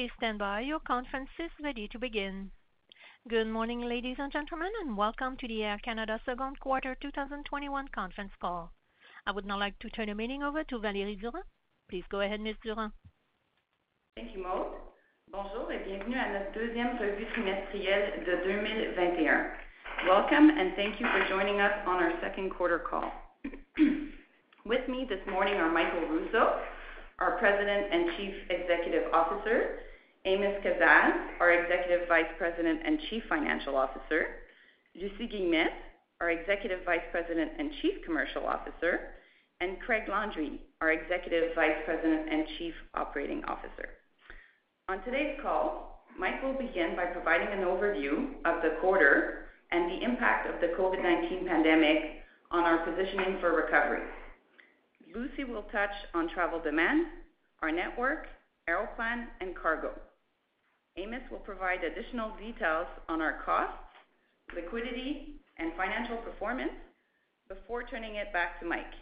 Please stand by. Your conference is ready to begin. Good morning, ladies and gentlemen, and welcome to the Air Canada second quarter 2021 conference call. I would now like to turn the meeting over to Valérie Durand. Please go ahead, Ms. Durand. Thank you, Maude. Bonjour et bienvenue à notre deuxième revue trimestrielle de 2021. Welcome, and thank you for joining us on our second quarter call. With me this morning are Michael Rousseau, our President and Chief Executive Officer, Amos Kazzaz, our Executive Vice President and Chief Financial Officer, Lucie Guillemette, our Executive Vice President and Chief Commercial Officer, and Craig Landry, our Executive Vice President and Chief Operating Officer. On today's call, Mike will begin by providing an overview of the quarter and the impact of the COVID-19 pandemic on our positioning for recovery. Lucie will touch on travel demand, our network, Aeroplan, and cargo. Amos will provide additional details on our costs, liquidity, and financial performance before turning it back to Mike.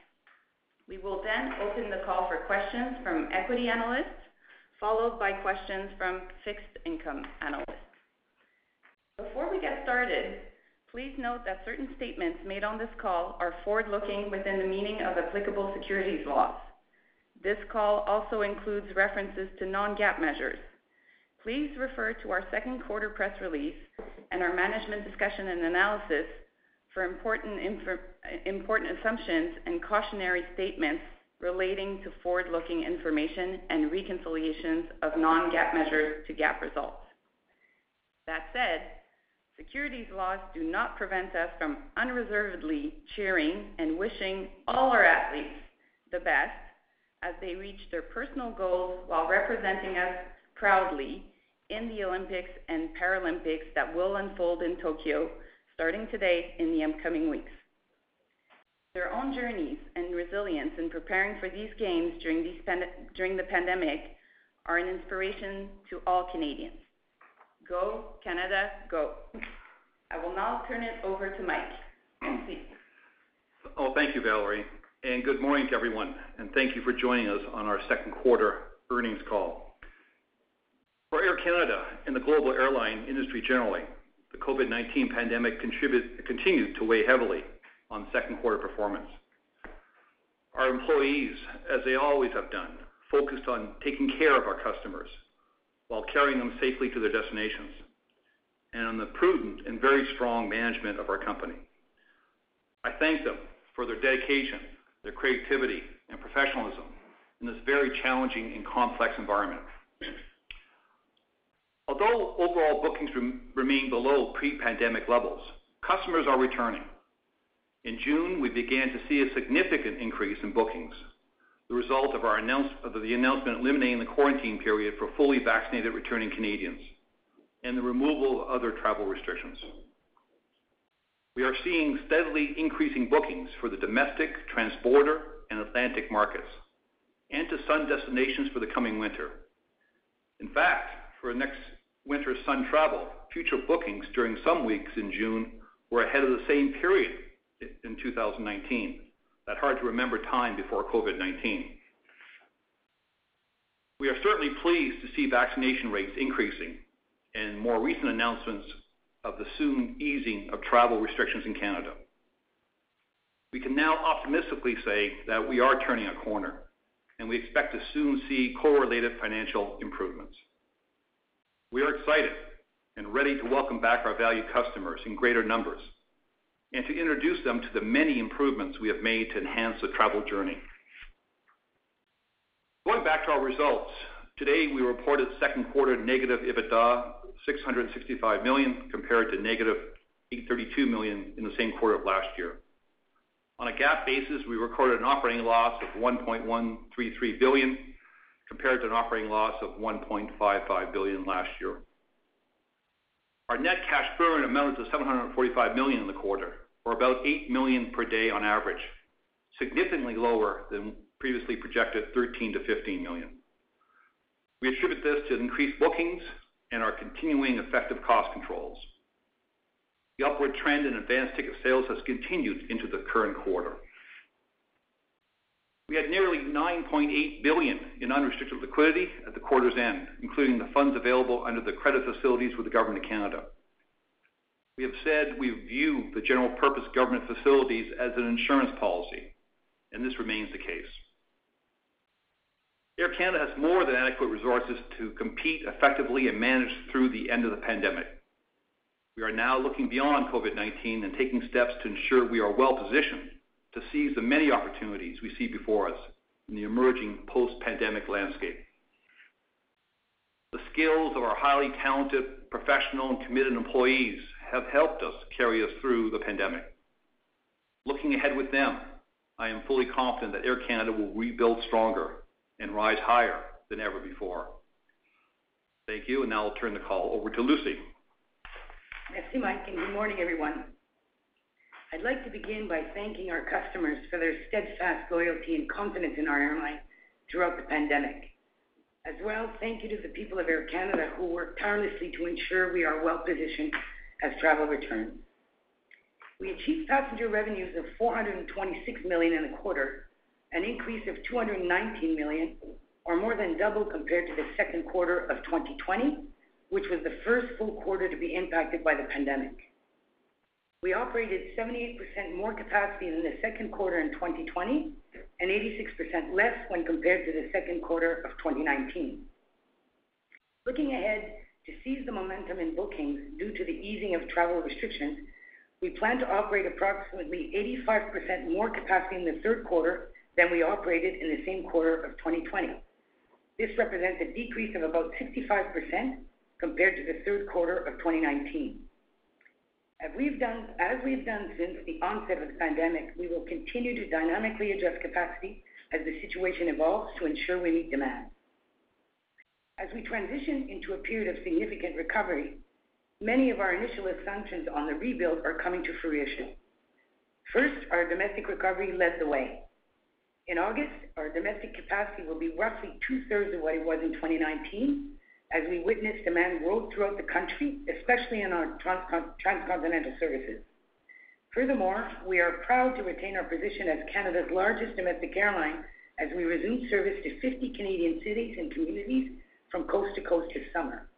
We will then open the call for questions from equity analysts, followed by questions from fixed income analysts. Before we get started, Please note that certain statements made on this call are forward-looking within the meaning of applicable securities laws. This call also includes references to non-GAAP measures. Please refer to our second quarter press release and our management discussion and analysis for important assumptions and cautionary statements relating to forward-looking information and reconciliations of non-GAAP measures to GAAP results. That said, securities laws do not prevent us from unreservedly cheering and wishing all our athletes the best as they reach their personal goals while representing us proudly in the Olympics and Paralympics that will unfold in Tokyo starting today in the upcoming weeks. Their own journeys and resilience in preparing for these games during the pandemic are an inspiration to all Canadians. Go, Canada, go. I will now turn it over to Mike. Oh, thank you, Valerie, and good morning to everyone, and thank you for joining us on our second quarter earnings call. For Air Canada and the global airline industry generally, the COVID-19 pandemic continued to weigh heavily on second quarter performance. Our employees, as they always have done, focused on taking care of our customers while carrying them safely to their destinations, and on the prudent and very strong management of our company. I thank them for their dedication, their creativity, and professionalism in this very challenging and complex environment. Although overall bookings remain below pre-pandemic levels, customers are returning. In June, we began to see a significant increase in bookings, the result of the announcement eliminating the quarantine period for fully vaccinated returning Canadians and the removal of other travel restrictions. We are seeing steadily increasing bookings for the domestic, transborder, and Atlantic markets, and to sun destinations for the coming winter. In fact, for the next winter's sun travel, future bookings during some weeks in June were ahead of the same period in 2019. That hard-to-remember time before COVID-19. We are certainly pleased to see vaccination rates increasing and more recent announcements of the soon easing of travel restrictions in Canada. We can now optimistically say that we are turning a corner, and we expect to soon see correlated financial improvements. We are excited and ready to welcome back our valued customers in greater numbers and to introduce them to the many improvements we have made to enhance the travel journey. Going back to our results, today we reported second quarter negative EBITDA, 665 million, compared to negative 832 million in the same quarter of last year. On a GAAP basis, we recorded an operating loss of 1.133 billion, compared to an operating loss of 1.55 billion last year. Our net cash burn amounted to 745 million in the quarter, or about 8 million per day on average, significantly lower than previously projected 13 million-15 million. We attribute this to increased bookings and our continuing effective cost controls. The upward trend in advanced ticket sales has continued into the current quarter. We had nearly 9.8 billion in unrestricted liquidity at the quarter's end, including the funds available under the credit facilities with the Government of Canada. We have said we view the general purpose government facilities as an insurance policy, and this remains the case. Air Canada has more than adequate resources to compete effectively and manage through the end of the pandemic. We are now looking beyond COVID-19 and taking steps to ensure we are well-positioned to seize the many opportunities we see before us in the emerging post-pandemic landscape. The skills of our highly talented, professional, and committed employees have helped us carry us through the pandemic. Looking ahead with them, I am fully confident that Air Canada will rebuild stronger and rise higher than ever before. Thank you, and now I'll turn the call over to Lucie. Merci, Mike, and good morning, everyone. I'd like to begin by thanking our customers for their steadfast loyalty and confidence in our airline throughout the pandemic. As well, thank you to the people of Air Canada who work tirelessly to ensure we are well-positioned as travel returns. We achieved passenger revenues of 426 million in the quarter, an increase of 219 million, or more than double compared to the second quarter of 2020, which was the first full quarter to be impacted by the pandemic. We operated 78% more capacity than the second quarter in 2020 and 86% less when compared to the second quarter of 2019. Looking ahead, to seize the momentum in bookings due to the easing of travel restrictions, we plan to operate approximately 85% more capacity in the third quarter than we operated in the same quarter of 2020. This represents a decrease of about 65% compared to the third quarter of 2019. As we've done since the onset of the pandemic, we will continue to dynamically adjust capacity as the situation evolves to ensure we meet demand. As we transition into a period of significant recovery, many of our initial assumptions on the rebuild are coming to fruition. First, our domestic recovery led the way. In August, our domestic capacity will be roughly two-thirds of what it was in 2019, as we witness demand grow throughout the country, especially in our transcontinental services. Furthermore, we are proud to retain our position as Canada's largest domestic airline as we resume service to 50 Canadian cities and communities from coast to coast this summer.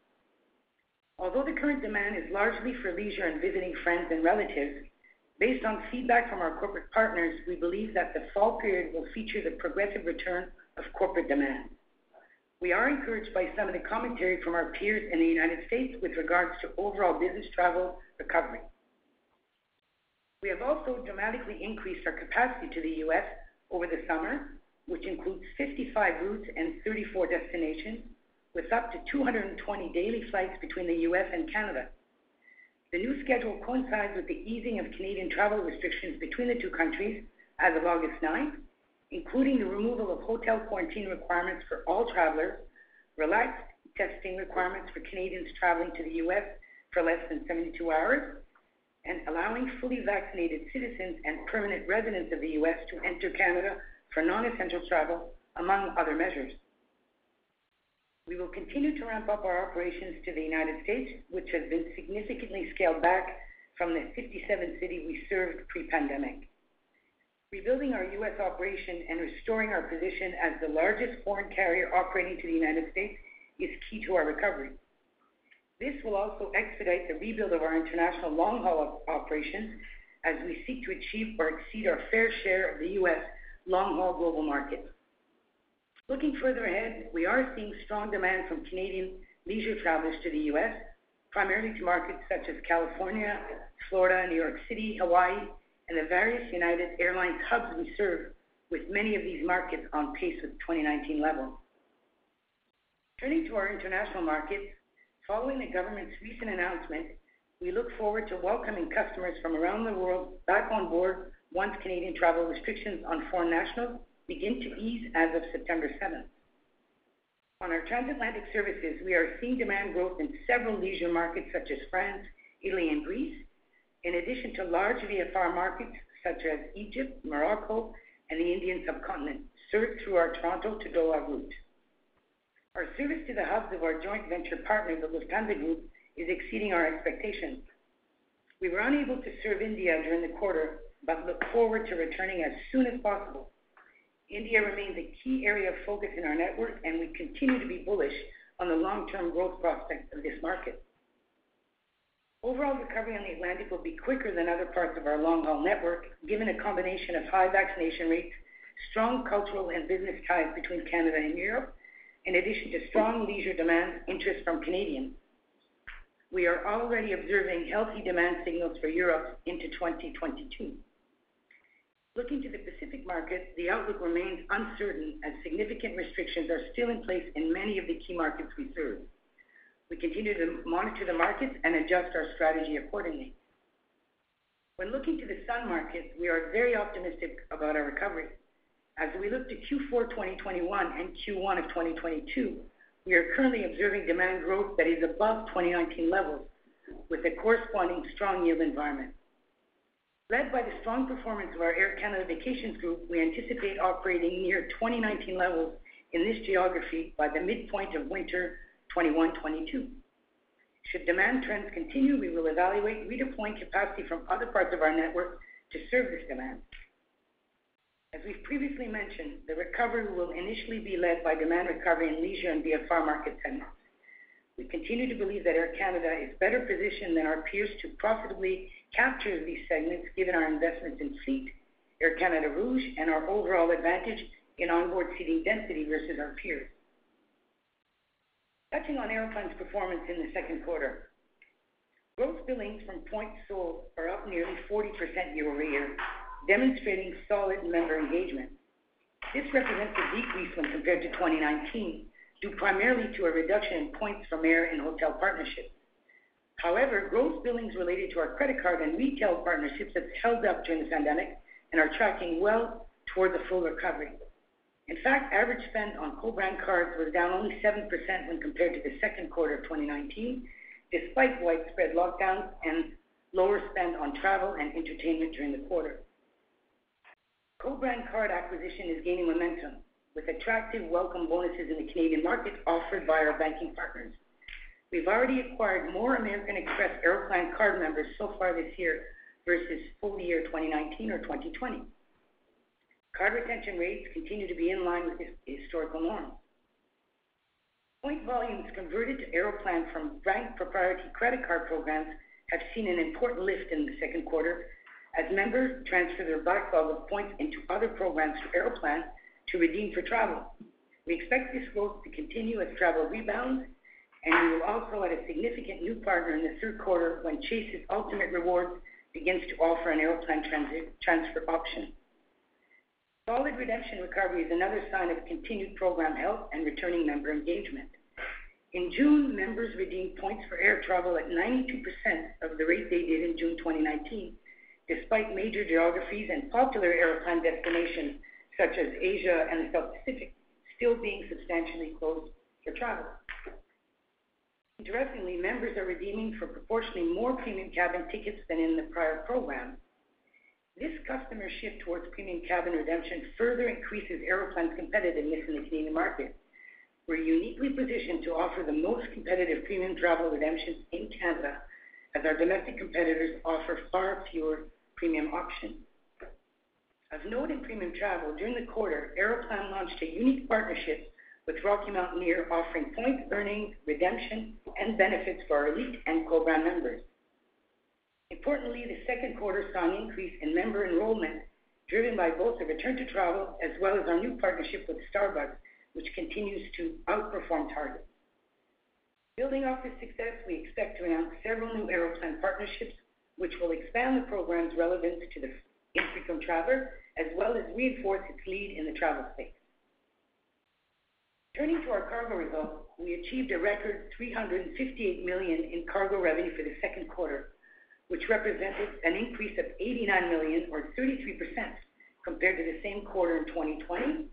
Although the current demand is largely for leisure and visiting friends and relatives, based on feedback from our corporate partners, we believe that the fall period will feature the progressive return of corporate demand. We are encouraged by some of the commentary from our peers in the United States with regards to overall business travel recovery. We have also dramatically increased our capacity to the U.S. over the summer, which includes 55 routes and 34 destinations, with up to 220 daily flights between the U.S. and Canada. The new schedule coincides with the easing of Canadian travel restrictions between the two countries as of August 9th, including the removal of hotel quarantine requirements for all travelers, relaxed testing requirements for Canadians traveling to the U.S. for less than 72 hours, and allowing fully vaccinated citizens and permanent residents of the U.S. to enter Canada for non-essential travel, among other measures. We will continue to ramp up our operations to the United States, which has been significantly scaled back from the 57 cities we served pre-pandemic. Rebuilding our U.S. operation and restoring our position as the largest foreign carrier operating to the United States is key to our recovery. This will also expedite the rebuild of our international long-haul operations as we seek to achieve or exceed our fair share of the U.S. long-haul global market. Looking further ahead, we are seeing strong demand from Canadian leisure travelers to the U.S., primarily to markets such as California, Florida, New York City, Hawaii, and the various United Airlines hubs we serve, with many of these markets on pace with 2019 levels. Turning to our international markets, following the government's recent announcement, we look forward to welcoming customers from around the world back on board once Canadian travel restrictions on foreign nationals begin to ease as of September 7th. On our transatlantic services, we are seeing demand growth in several leisure markets such as France, Italy, and Greece, in addition to large VFR markets such as Egypt, Morocco, and the Indian subcontinent, served through our Toronto to Doha route. Our service to the hubs of our joint venture partner, the Lufthansa Group, is exceeding our expectations. We were unable to serve India during the quarter, but look forward to returning as soon as possible. India remains a key area of focus in our network, and we continue to be bullish on the long-term growth prospects of this market. Overall recovery on the Atlantic will be quicker than other parts of our long-haul network, given a combination of high vaccination rates, strong cultural and business ties between Canada and Europe, in addition to strong leisure demand interest from Canadians. We are already observing healthy demand signals for Europe into 2022. Looking to the Pacific market, the outlook remains uncertain as significant restrictions are still in place in many of the key markets we serve. We continue to monitor the markets and adjust our strategy accordingly. When looking to the sun market, we are very optimistic about our recovery. As we look to Q4 2021 and Q1 of 2022, we are currently observing demand growth that is above 2019 levels with a corresponding strong yield environment. Led by the strong performance of our Air Canada Vacations group, we anticipate operating near 2019 levels in this geography by the midpoint of winter 2021-2022. Should demand trends continue, we will evaluate redeploying capacity from other parts of our network to serve this demand. As we've previously mentioned, the recovery will initially be led by demand recovery in leisure and VFR market segments. We continue to believe that Air Canada is better positioned than our peers to profitably capture these segments, given our investments in fleet, Air Canada Rouge, and our overall advantage in onboard seating density versus our peers. Touching on Aeroplan's performance in the second quarter. Gross billings from points sold are up nearly 40% year-over-year, demonstrating solid member engagement. This represents a decrease when compared to 2019, due primarily to a reduction in points from air and hotel partnerships. However, gross billings related to our credit card and retail partnerships have held up during the pandemic and are tracking well towards a full recovery. In fact, average spend on co-brand cards was down only 7% when compared to the second quarter of 2019, despite widespread lockdowns and lower spend on travel and entertainment during the quarter. Co-brand card acquisition is gaining momentum, with attractive welcome bonuses in the Canadian market offered by our banking partners. We've already acquired more American Express Aeroplan card members so far this year versus full year 2019 or 2020. Card retention rates continue to be in line with historical norms. Point volumes converted to Aeroplan from bank proprietary credit card programs have seen an important lift in the second quarter as members transfer their backlog of points into other programs through Aeroplan to redeem for travel. We expect this growth to continue as travel rebounds, and we will also add a significant new partner in the third quarter when Chase's Ultimate Rewards begins to offer an Aeroplan transfer option. Solid redemption recovery is another sign of continued program health and returning member engagement. In June, members redeemed points for air travel at 92% of the rate they did in June 2019, despite major geographies and popular Aeroplan destinations such as Asia and the South Pacific still being substantially closed for travel. Interestingly, members are redeeming for proportionally more premium cabin tickets than in the prior program. This customer shift towards premium cabin redemption further increases Aeroplan's competitiveness in the Canadian market. We're uniquely positioned to offer the most competitive premium travel redemptions in Canada, as our domestic competitors offer far fewer premium options. Of note in premium travel, during the quarter, Aeroplan launched a unique partnership with Rocky Mountaineer, offering points earning, redemption, and benefits for our elite and co-brand members. Importantly, the second quarter saw an increase in member enrollment, driven by both the return to travel as well as our new partnership with Starbucks, which continues to outperform targets. Building off this success, we expect to announce several new Aeroplan partnerships, which will expand the program's relevance to the infrequent traveler, as well as reinforce its lead in the travel space. Turning to our cargo results, we achieved a record 358 million in cargo revenue for the second quarter, which represented an increase of 89 million or 33% compared to the same quarter in 2020,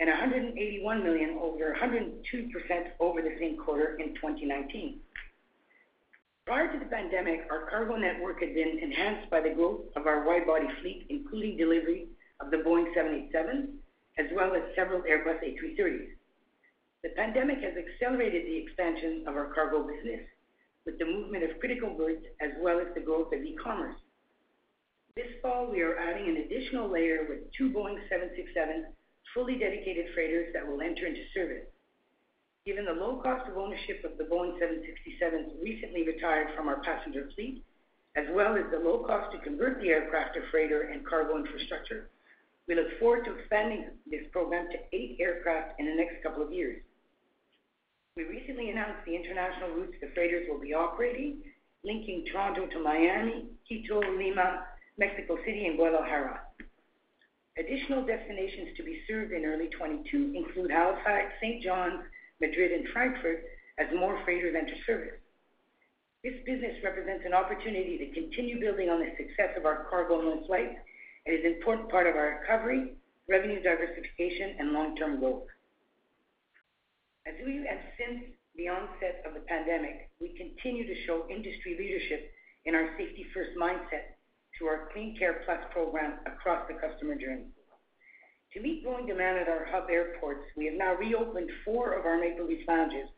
and 181 million, over 102% over the same quarter in 2019. Prior to the pandemic, our cargo network had been enhanced by the growth of our wide-body fleet, including delivery of the Boeing 787, as well as several Airbus A330s. The pandemic has accelerated the expansion of our cargo business with the movement of critical goods as well as the growth of e-commerce. This fall, we are adding an additional layer with two Boeing 767 fully dedicated freighters that will enter into service. Given the low cost of ownership of the Boeing 767s recently retired from our passenger fleet, as well as the low cost to convert the aircraft to freighter and cargo infrastructure, we look forward to expanding this program to eight aircraft in the next couple of years. We recently announced the international routes the freighters will be operating, linking Toronto to Miami, Quito, Lima, Mexico City, and Guadalajara. Additional destinations to be served in early 2022 include Halifax, St. John's, Madrid, and Frankfurt as more freighters enter service. This business represents an opportunity to continue building on the success of our cargo-only flights and is an important part of our recovery, revenue diversification, and long-term growth. As we have since the onset of the pandemic, we continue to show industry leadership in our safety-first mindset through our CleanCare+ program across the customer journey. To meet growing demand at our hub airports, we have now reopened four of our Maple Leaf lounges,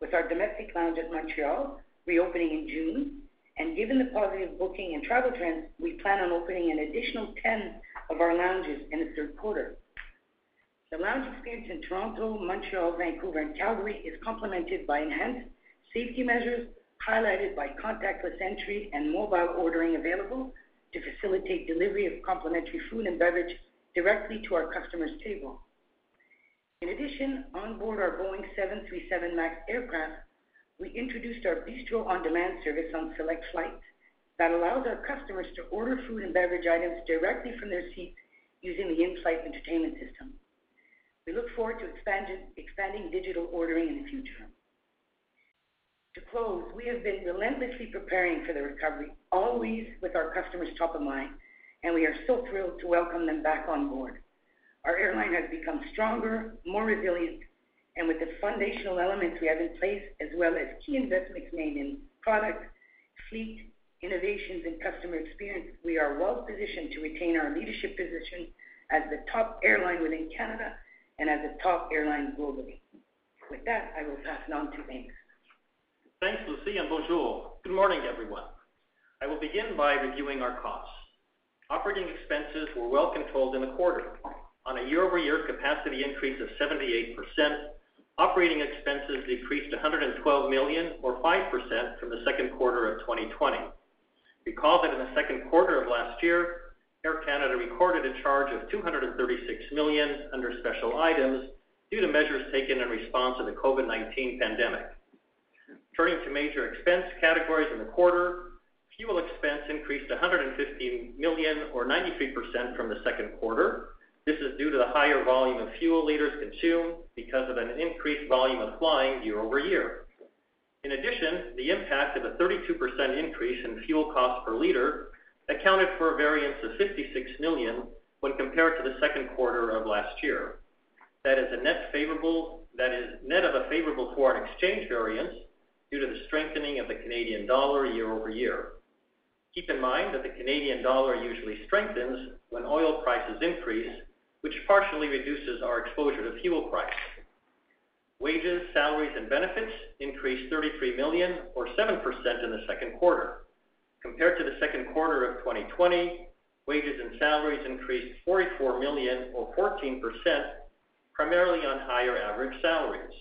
with our domestic lounge at Montreal reopening in June. And given the positive booking and travel trends, we plan on opening an additional 10 of our lounges in the third quarter. The lounge experience in Toronto, Montreal, Vancouver, and Calgary is complemented by enhanced safety measures, highlighted by contactless entry and mobile ordering available to facilitate delivery of complimentary food and beverage directly to our customer's table. In addition, on board our Boeing 737 MAX aircraft, we introduced our Bistro on-demand service on select flights that allows our customers to order food and beverage items directly from their seats using the in-flight entertainment system. We look forward to expanding digital ordering in the future. To close, we have been relentlessly preparing for the recovery, always with our customers top of mind, and we are so thrilled to welcome them back on board. Our airline has become stronger, more resilient, and with the foundational elements we have in place, as well as key investments made in product, fleet, innovations, and customer experience, we are well positioned to retain our leadership position as the top airline within Canada and as a top airline globally. With that, I will pass it on to Amos. Thanks, Lucie, and bonjour. Good morning, everyone. I will begin by reviewing our costs. Operating expenses were well controlled in the quarter. On a year-over-year capacity increase of 78%, operating expenses decreased 112 million or 5% from the second quarter of 2020. Recall that in the second quarter of last year, Air Canada recorded a charge of 236 million under special items due to measures taken in response to the COVID-19 pandemic. Turning to major expense categories in the quarter, fuel expense increased 115 million or 93% from the second quarter. This is due to the higher volume of fuel liters consumed because of an increased volume of flying year-over-year. In addition, the impact of a 32% increase in fuel cost per liter accounted for a variance of 56 million when compared to the second quarter of last year. That is a net favorable that is net of a favorable foreign exchange variance due to the strengthening of the Canadian dollar year-over-year. Keep in mind that the Canadian dollar usually strengthens when oil prices increase, which partially reduces our exposure to fuel price. Wages, salaries, and benefits increased 33 million or 7% in the second quarter. Compared to the second quarter of 2020, wages and salaries increased 44 million or 14%, primarily on higher average salaries.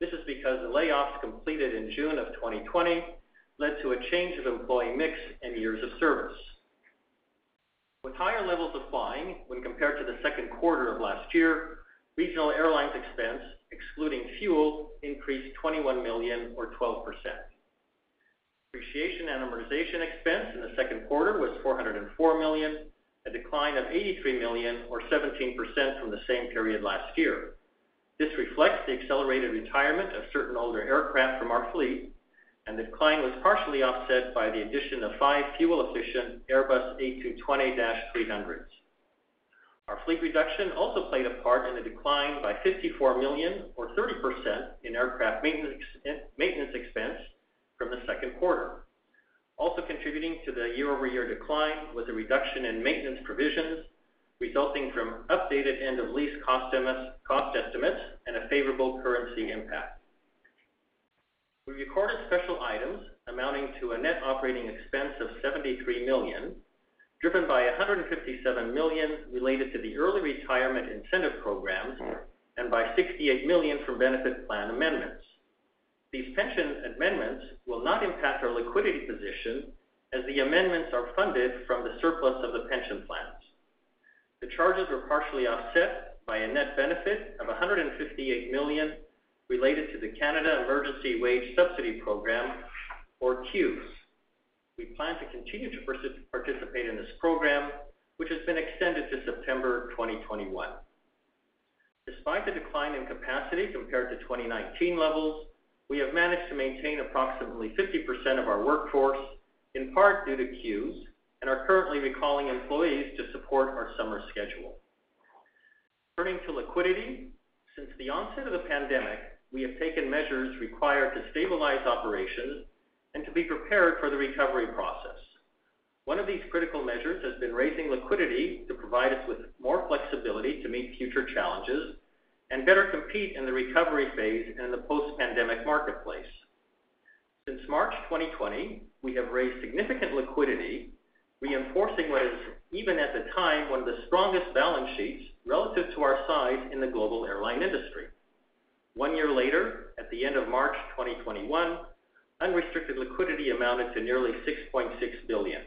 This is because the layoffs completed in June of 2020 led to a change of employee mix and years of service. With higher levels of flying when compared to the second quarter of last year, regional airlines expense, excluding fuel, increased 21 million or 12%. Depreciation and amortization expense in the second quarter was 404 million, a decline of 83 million or 17% from the same period last year. This reflects the accelerated retirement of certain older aircraft from our fleet, and the decline was partially offset by the addition of five fuel-efficient Airbus A220-300s. Our fleet reduction also played a part in the decline by 54 million or 30% in aircraft maintenance expense from the second quarter. Also contributing to the year-over-year decline was a reduction in maintenance provisions, resulting from updated end-of-lease cost estimates and a favorable currency impact. We recorded special items amounting to a net operating expense of 73 million, driven by 157 million related to the early retirement incentive programs and by 68 million from benefit plan amendments. These pension amendments will not impact our liquidity position as the amendments are funded from the surplus of the pension plans. The charges were partially offset by a net benefit of 158 million related to the Canada Emergency Wage Subsidy Program, or CEWS. We plan to continue to participate in this program, which has been extended to September 2021. Despite the decline in capacity compared to 2019 levels, we have managed to maintain approximately 50% of our workforce, in part due to CEWS, and are currently recalling employees to support our summer schedule. Turning to liquidity, since the onset of the pandemic, we have taken measures required to stabilize operations and to be prepared for the recovery process. One of these critical measures has been raising liquidity to provide us with more flexibility to meet future challenges and better compete in the recovery phase and in the post-pandemic marketplace. Since March 2020, we have raised significant liquidity, reinforcing what is, even at the time, one of the strongest balance sheets relative to our size in the global airline industry. One year later, at the end of March 2021, unrestricted liquidity amounted to nearly 6.6 billion.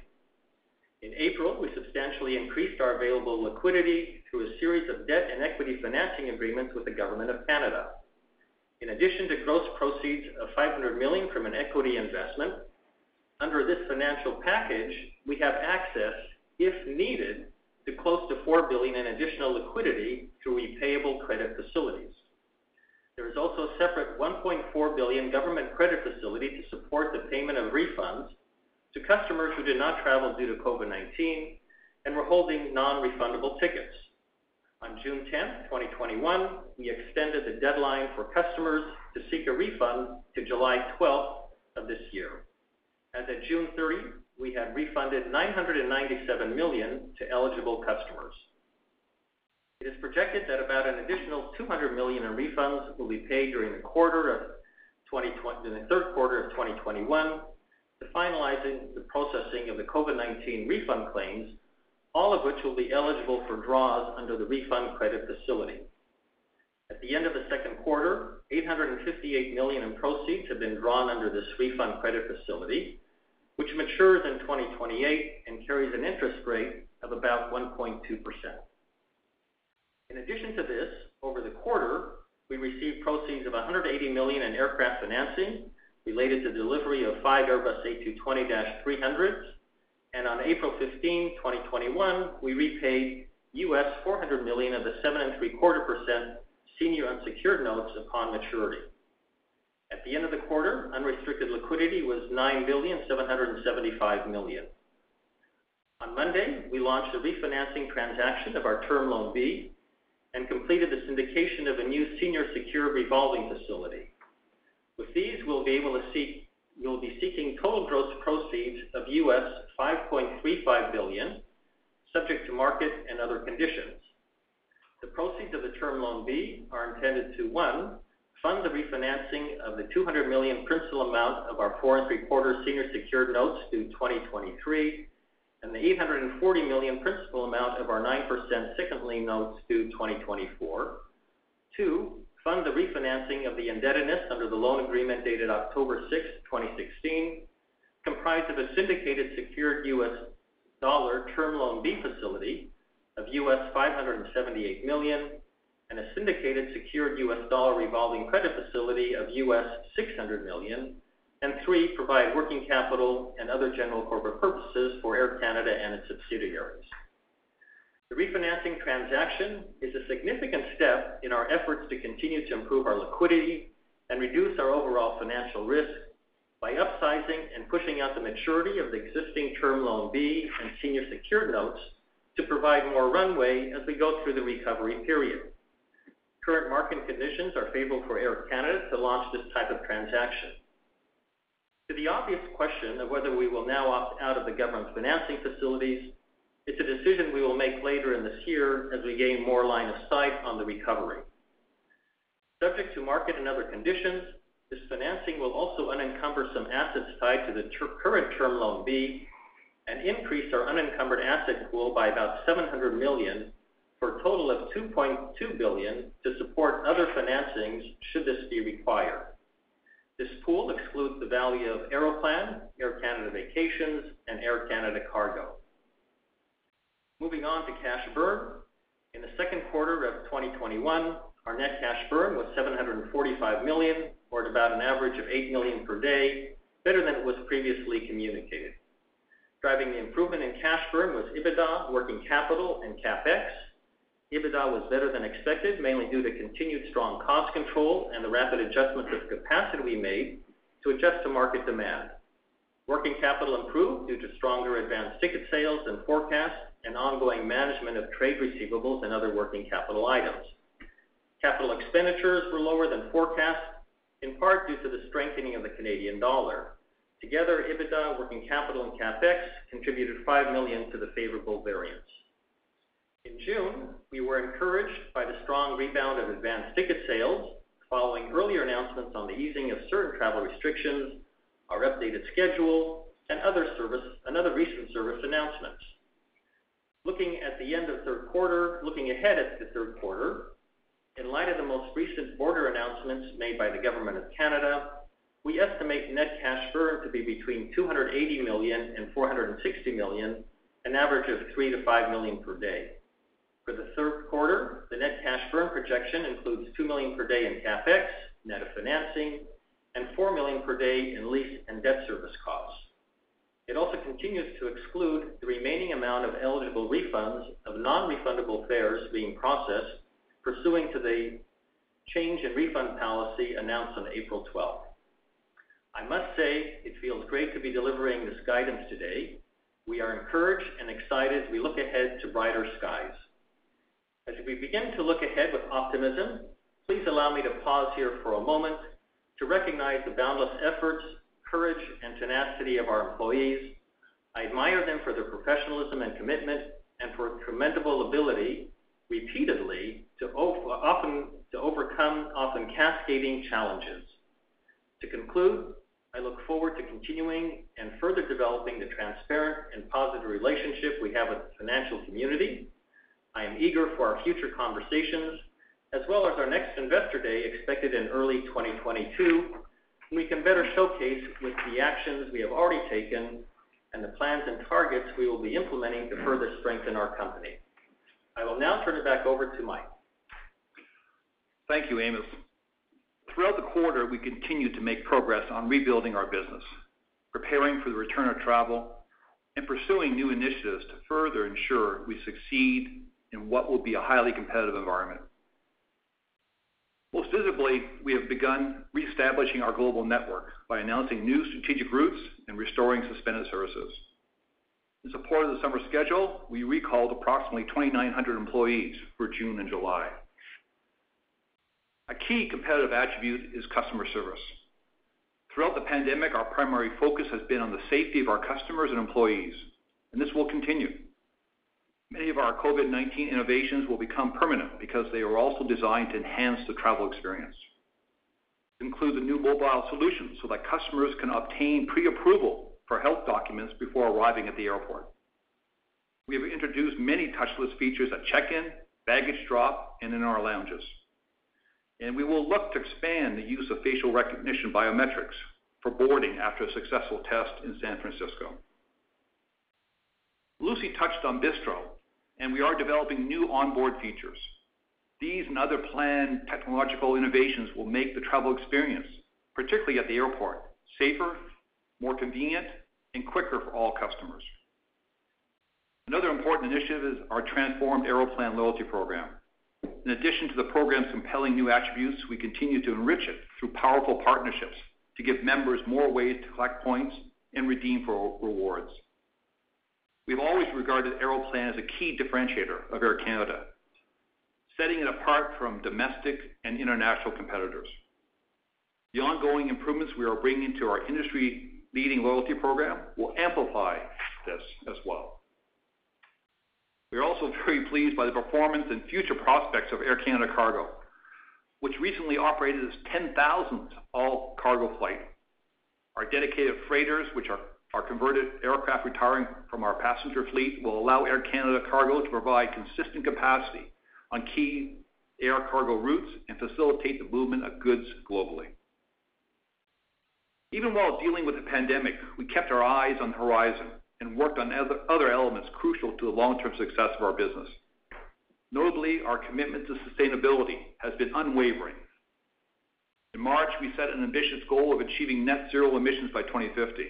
In April, we substantially increased our available liquidity through a series of debt and equity financing agreements with the Government of Canada. In addition to gross proceeds of 500 million from an equity investment, under this financial package, we have access, if needed, to close to 4 billion in additional liquidity through repayable credit facilities. There is also a separate 1.4 billion government credit facility to support the payment of refunds to customers who did not travel due to COVID-19 and were holding non-refundable tickets. On June 10th, 2021, we extended the deadline for customers to seek a refund to July 12th of this year. As of June 30, we had refunded 997 million to eligible customers. It is projected that about an additional 200 million in refunds will be paid during the third quarter of 2021 to finalizing the processing of the COVID-19 refund claims, all of which will be eligible for draws under the refund credit facility. At the end of the second quarter, 858 million in proceeds have been drawn under this refund credit facility, which matures in 2028 and carries an interest rate of about 1.2%. In addition to this, over the quarter, we received proceeds of 180 million in aircraft financing related to delivery of five Airbus A220-300s, and on April 15, 2021, we repaid 400 million of the 7.75% senior unsecured notes upon maturity. At the end of the quarter, unrestricted liquidity was 9.775 billion. On Monday, we launched a refinancing transaction of our Term Loan B and completed the syndication of a new senior secured revolving facility. With these, we'll be seeking total gross proceeds of US 5.35 billion, subject to market and other conditions. The proceeds of the Term Loan B are intended to, one, fund the refinancing of the 200 million principal amount of our 4.75% senior secured notes due 2023, and the 840 million principal amount of our 9% second lien notes due 2024. Two, fund the refinancing of the indebtedness under the loan agreement dated October 6, 2016, comprised of a syndicated secured US dollar Term Loan B facility of US $578 million and a syndicated secured US dollar revolving credit facility of US $600 million, and three, provide working capital and other general corporate purposes for Air Canada and its subsidiaries. The refinancing transaction is a significant step in our efforts to continue to improve our liquidity and reduce our overall financial risk by upsizing and pushing out the maturity of the existing Term Loan B and senior secured notes to provide more runway as we go through the recovery period. Current market conditions are favorable for Air Canada to launch this type of transaction. To the obvious question of whether we will now opt out of the government's financing facilities, it's a decision we will make later in this year as we gain more line of sight on the recovery. Subject to market and other conditions, this financing will also unencumber some assets tied to the current Term Loan B and increase our unencumbered asset pool by about 700 million for a total of 2.2 billion to support other financings should this be required. This pool excludes the value of Aeroplan, Air Canada Vacations, and Air Canada Cargo. Moving on to cash burn. In the second quarter of 2021, our net cash burn was 745 million, or at about an average of 8 million per day, better than it was previously communicated. Driving the improvement in cash burn was EBITDA, working capital, and CapEx. EBITDA was better than expected, mainly due to continued strong cost control and the rapid adjustments of capacity we made to adjust to market demand. Working capital improved due to stronger advanced ticket sales than forecast and ongoing management of trade receivables and other working capital items. Capital expenditures were lower than forecast, in part due to the strengthening of the Canadian dollar. Together, EBITDA, working capital, and CapEx contributed 5 million to the favorable variance. In June, we were encouraged by the strong rebound of advanced ticket sales following earlier announcements on the easing of certain travel restrictions, our updated schedule, and other recent service announcements. Looking at the end of third quarter, looking ahead at the third quarter, in light of the most recent border announcements made by the Government of Canada, we estimate net cash burn to be between 280 million and 460 million, an average of 3 million-5 million per day. For the third quarter, the net cash burn projection includes 2 million per day in CapEx, net of financing, and 4 million per day in lease and debt service costs. It also continues to exclude the remaining amount of eligible refunds of non-refundable fares being processed pursuant to the change in refund policy announced on April 12th. I must say, it feels great to be delivering this guidance today. We are encouraged and excited as we look ahead to brighter skies. As we begin to look ahead with optimism, please allow me to pause here for a moment to recognize the boundless efforts, courage, and tenacity of our employees. I admire them for their professionalism and commitment and for commendable ability repeatedly to overcome often cascading challenges. To conclude, I look forward to continuing and further developing the transparent and positive relationship we have with the financial community. I am eager for our future conversations, as well as our next Investor Day expected in early 2022, when we can better showcase with the actions we have already taken and the plans and targets we will be implementing to further strengthen our company. I will now turn it back over to Mike. Thank you, Amos. Throughout the quarter, we continued to make progress on rebuilding our business, preparing for the return of travel, and pursuing new initiatives to further ensure we succeed in what will be a highly competitive environment. Most visibly, we have begun reestablishing our global network by announcing new strategic routes and restoring suspended services. In support of the summer schedule, we recalled approximately 2,900 employees for June and July. A key competitive attribute is customer service. Throughout the pandemic, our primary focus has been on the safety of our customers and employees, and this will continue. Many of our COVID-19 innovations will become permanent because they are also designed to enhance the travel experience. Include the new mobile solution so that customers can obtain pre-approval for health documents before arriving at the airport. We have introduced many touchless features at check-in, baggage drop, and in our lounges. And we will look to expand the use of facial recognition biometrics for boarding after a successful test in San Francisco. Lucie touched on Bistro, and we are developing new onboard features. These and other planned technological innovations will make the travel experience, particularly at the airport, safer, more convenient, and quicker for all customers. Another important initiative is our transformed Aeroplan loyalty program. In addition to the program's compelling new attributes, we continue to enrich it through powerful partnerships to give members more ways to collect points and redeem for rewards. We've always regarded Aeroplan as a key differentiator of Air Canada, setting it apart from domestic and international competitors. The ongoing improvements we are bringing to our industry-leading loyalty program will amplify this as well. We are also very pleased by the performance and future prospects of Air Canada Cargo, which recently operated its 10,000th all-cargo flight. Our dedicated freighters, which are converted aircraft retiring from our passenger fleet, will allow Air Canada Cargo to provide consistent capacity on key air cargo routes and facilitate the movement of goods globally. Even while dealing with the pandemic, we kept our eyes on the horizon and worked on other elements crucial to the long-term success of our business. Notably, our commitment to sustainability has been unwavering. In March, we set an ambitious goal of achieving net zero emissions by 2050.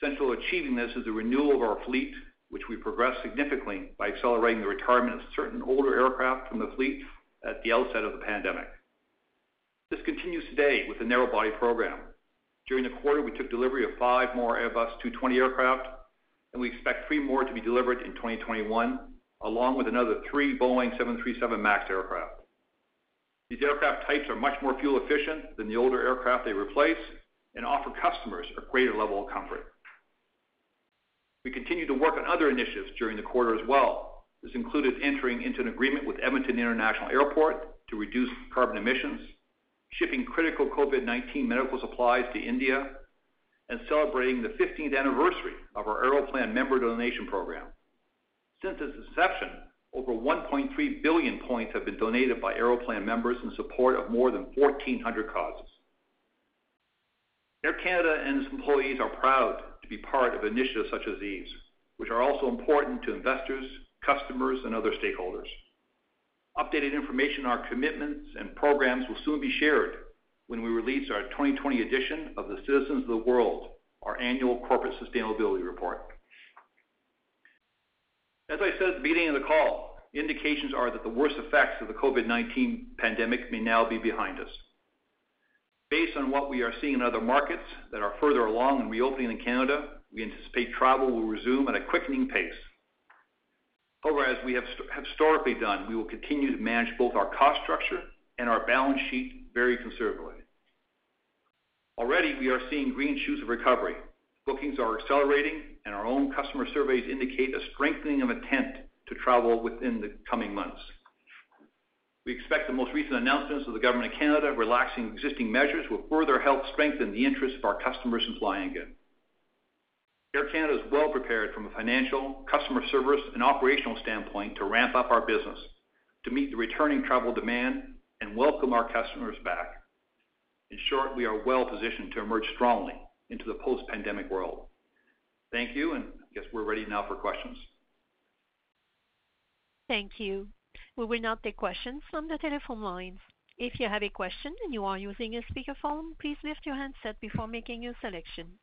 Central to achieving this is the renewal of our fleet, which we progressed significantly by accelerating the retirement of certain older aircraft from the fleet at the outset of the pandemic. This continues today with the narrow-body program. During the quarter, we took delivery of five more Airbus A220 aircraft, and we expect three more to be delivered in 2021, along with another three Boeing 737 MAX aircraft. These aircraft types are much more fuel efficient than the older aircraft they replace and offer customers a greater level of comfort. We continued to work on other initiatives during the quarter as well. This included entering into an agreement with Edmonton International Airport to reduce carbon emissions, shipping critical COVID-19 medical supplies to India, and celebrating the 15th anniversary of our Aeroplan member donation program. Since its inception, over 1.3 billion points have been donated by Aeroplan members in support of more than 1,400 causes. Air Canada and its employees are proud to be part of initiatives such as these, which are also important to investors, customers, and other stakeholders. Updated information on our commitments and programs will soon be shared when we release our 2020 edition of the Citizens of the World, our annual corporate sustainability report. As I said at the beginning of the call, indications are that the worst effects of the COVID-19 pandemic may now be behind us. Based on what we are seeing in other markets that are further along in reopening in Canada, we anticipate travel will resume at a quickening pace. However, as we have historically done, we will continue to manage both our cost structure and our balance sheet very conservatively. Already, we are seeing green shoots of recovery. Bookings are accelerating, and our own customer surveys indicate a strengthening of intent to travel within the coming months. We expect the most recent announcements of the Government of Canada relaxing existing measures will further help strengthen the interest of our customers in flying again. Air Canada is well prepared from a financial, customer service, and operational standpoint to ramp up our business to meet the returning travel demand and welcome our customers back. In short, we are well positioned to emerge strongly into the post-pandemic world. Thank you, and I guess we're ready now for questions. Thank you. We will now take questions from the telephone lines. If you have a question and you are using a speakerphone, please lift your handset before making your selection.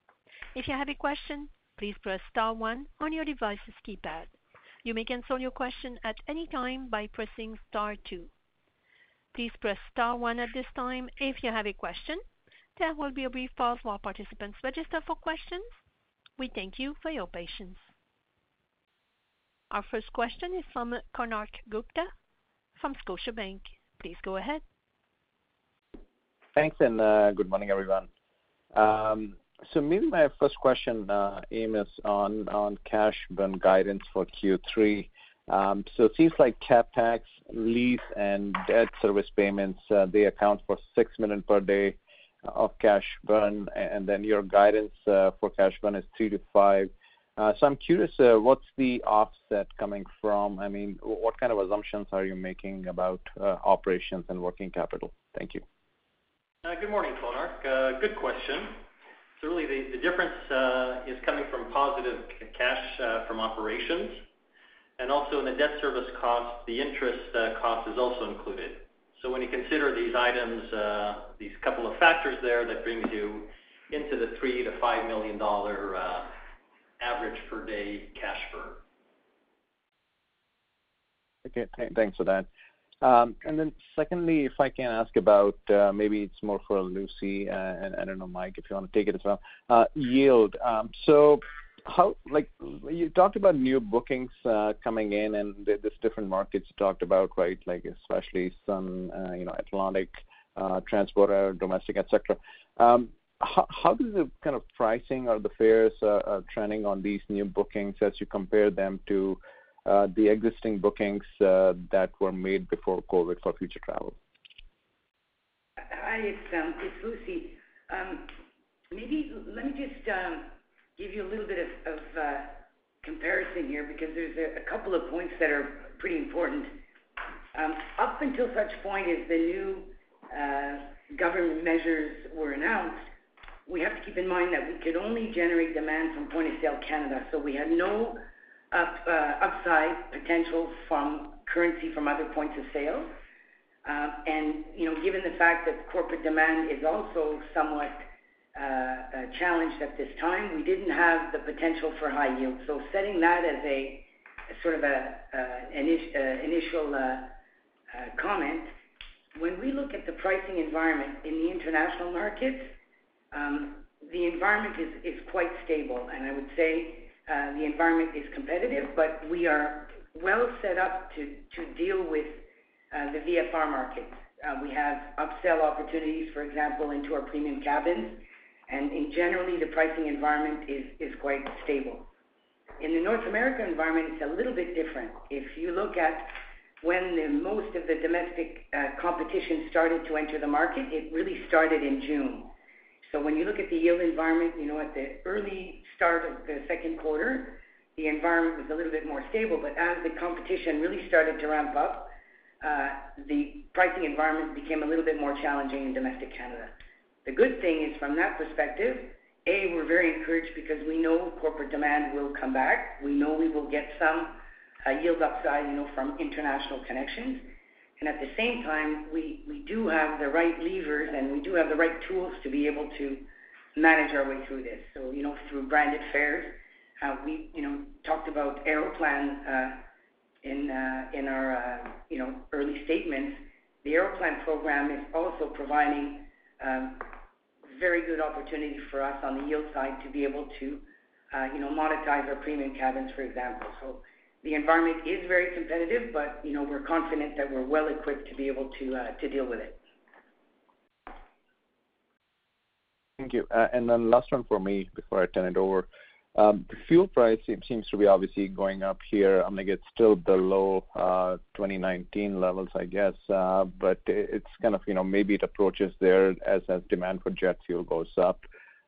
If you have a question, please press star one on your device's keypad. You may cancel your question at any time by pressing star two. Please press star one at this time if you have a question. There will be a brief pause while participants register for questions. We thank you for your patience. Our first question is from Konark Gupta from Scotiabank. Please go ahead. Thanks, and uh, good morning, everyone. Um so maybe my first question, uh, Amos, on on cash burn guidance for Q3. Um, it seems like CapEx, lease, and debt service payments, uh, they account for 6 million per day of cash burn, and then your guidance for cash burn is 3 million-5 million. Uh, I'm curious, uh, what's the offset coming from? I mean, what kind of assumptions are you making about uh, operations and working capital? Thank you. Good morning, Konark. Good question. So really, the difference is coming from positive cash from operations, and also in the debt service cost, the interest cost is also included. So when you consider these items, these couple of factors there, that brings you into the 3 million-5 million dollar average per day cash burn. Okay, thanks for that. Um and then secondly, if I can ask about, uh, maybe it's more for Lucie, uh, and I don't know, Mike, if you want to take it as well. Uh, yield. Um so how like, you talked about new bookings coming in, and there's different markets you talked about, right? Like especially some, you know, Atlantic, transport, domestic, et cetera. Um, How does the kind of pricing or the fares uh, uh, trending on these new bookings as you compare them to uh, the existing bookings that were made before COVID for future travel? Hi, it's um, Lucie. Um, maybe let me just um, give you a little bit of comparison here because there's a couple of points that are pretty important. Up until such point as the new government measures were announced, we have to keep in mind that we could only generate demand from point-of-sale Canada. So we had no uh, upside potential from currency from other points of sale. Uh, and you know, given the fact that corporate demand is also somewhat uh, challenged at this time, we didn't have the potential for high yield. So setting that as a sort of an initial comment, when we look at the pricing environment in the international markets, Um, the environment is quite stable. And I would say uh, the environment is competitive, but we are well set up to deal with uh, the VFR market. Uh, we have upsell opportunities, for example, into our premium cabins, and in generally, the pricing environment is quite stable. In the North America environment, it's a little bit different. If you look at when most of the domestic competition started to enter the market, it really started in June. So when you look at the yield environment, you know, at the early start of the second quarter, the environment was a little bit more stable. But as the competition really started to ramp up, uh, the pricing environment became a little bit more challenging in domestic Canada. The good thing is from that perspective, A, we're very encouraged because we know corporate demand will come back. We know we will get some uh, yield upside, you know, from international connections. And at the same time, we do have the right levers, and we do have the right tools to be able to manage our way through this. So you know, through branded fares, we, you know, talked about Aeroplan uh in uh in our, you know, early statements. The Aeroplan program is also providing very good opportunity for us on the yield side to be able to, you know, monetize our premium cabins, for example. The environment is very competitive, but, you know, we're confident that we're well equipped to be able to uh, to deal with it. Thank you. Uh and then last one for me before I turn it over. Um, the fuel price seems to be obviously going up here. I mean, it's still below uh, 2019 levels, I guess. Uh, but it's kind of, you know, maybe it approaches there as demand for jet fuel goes up.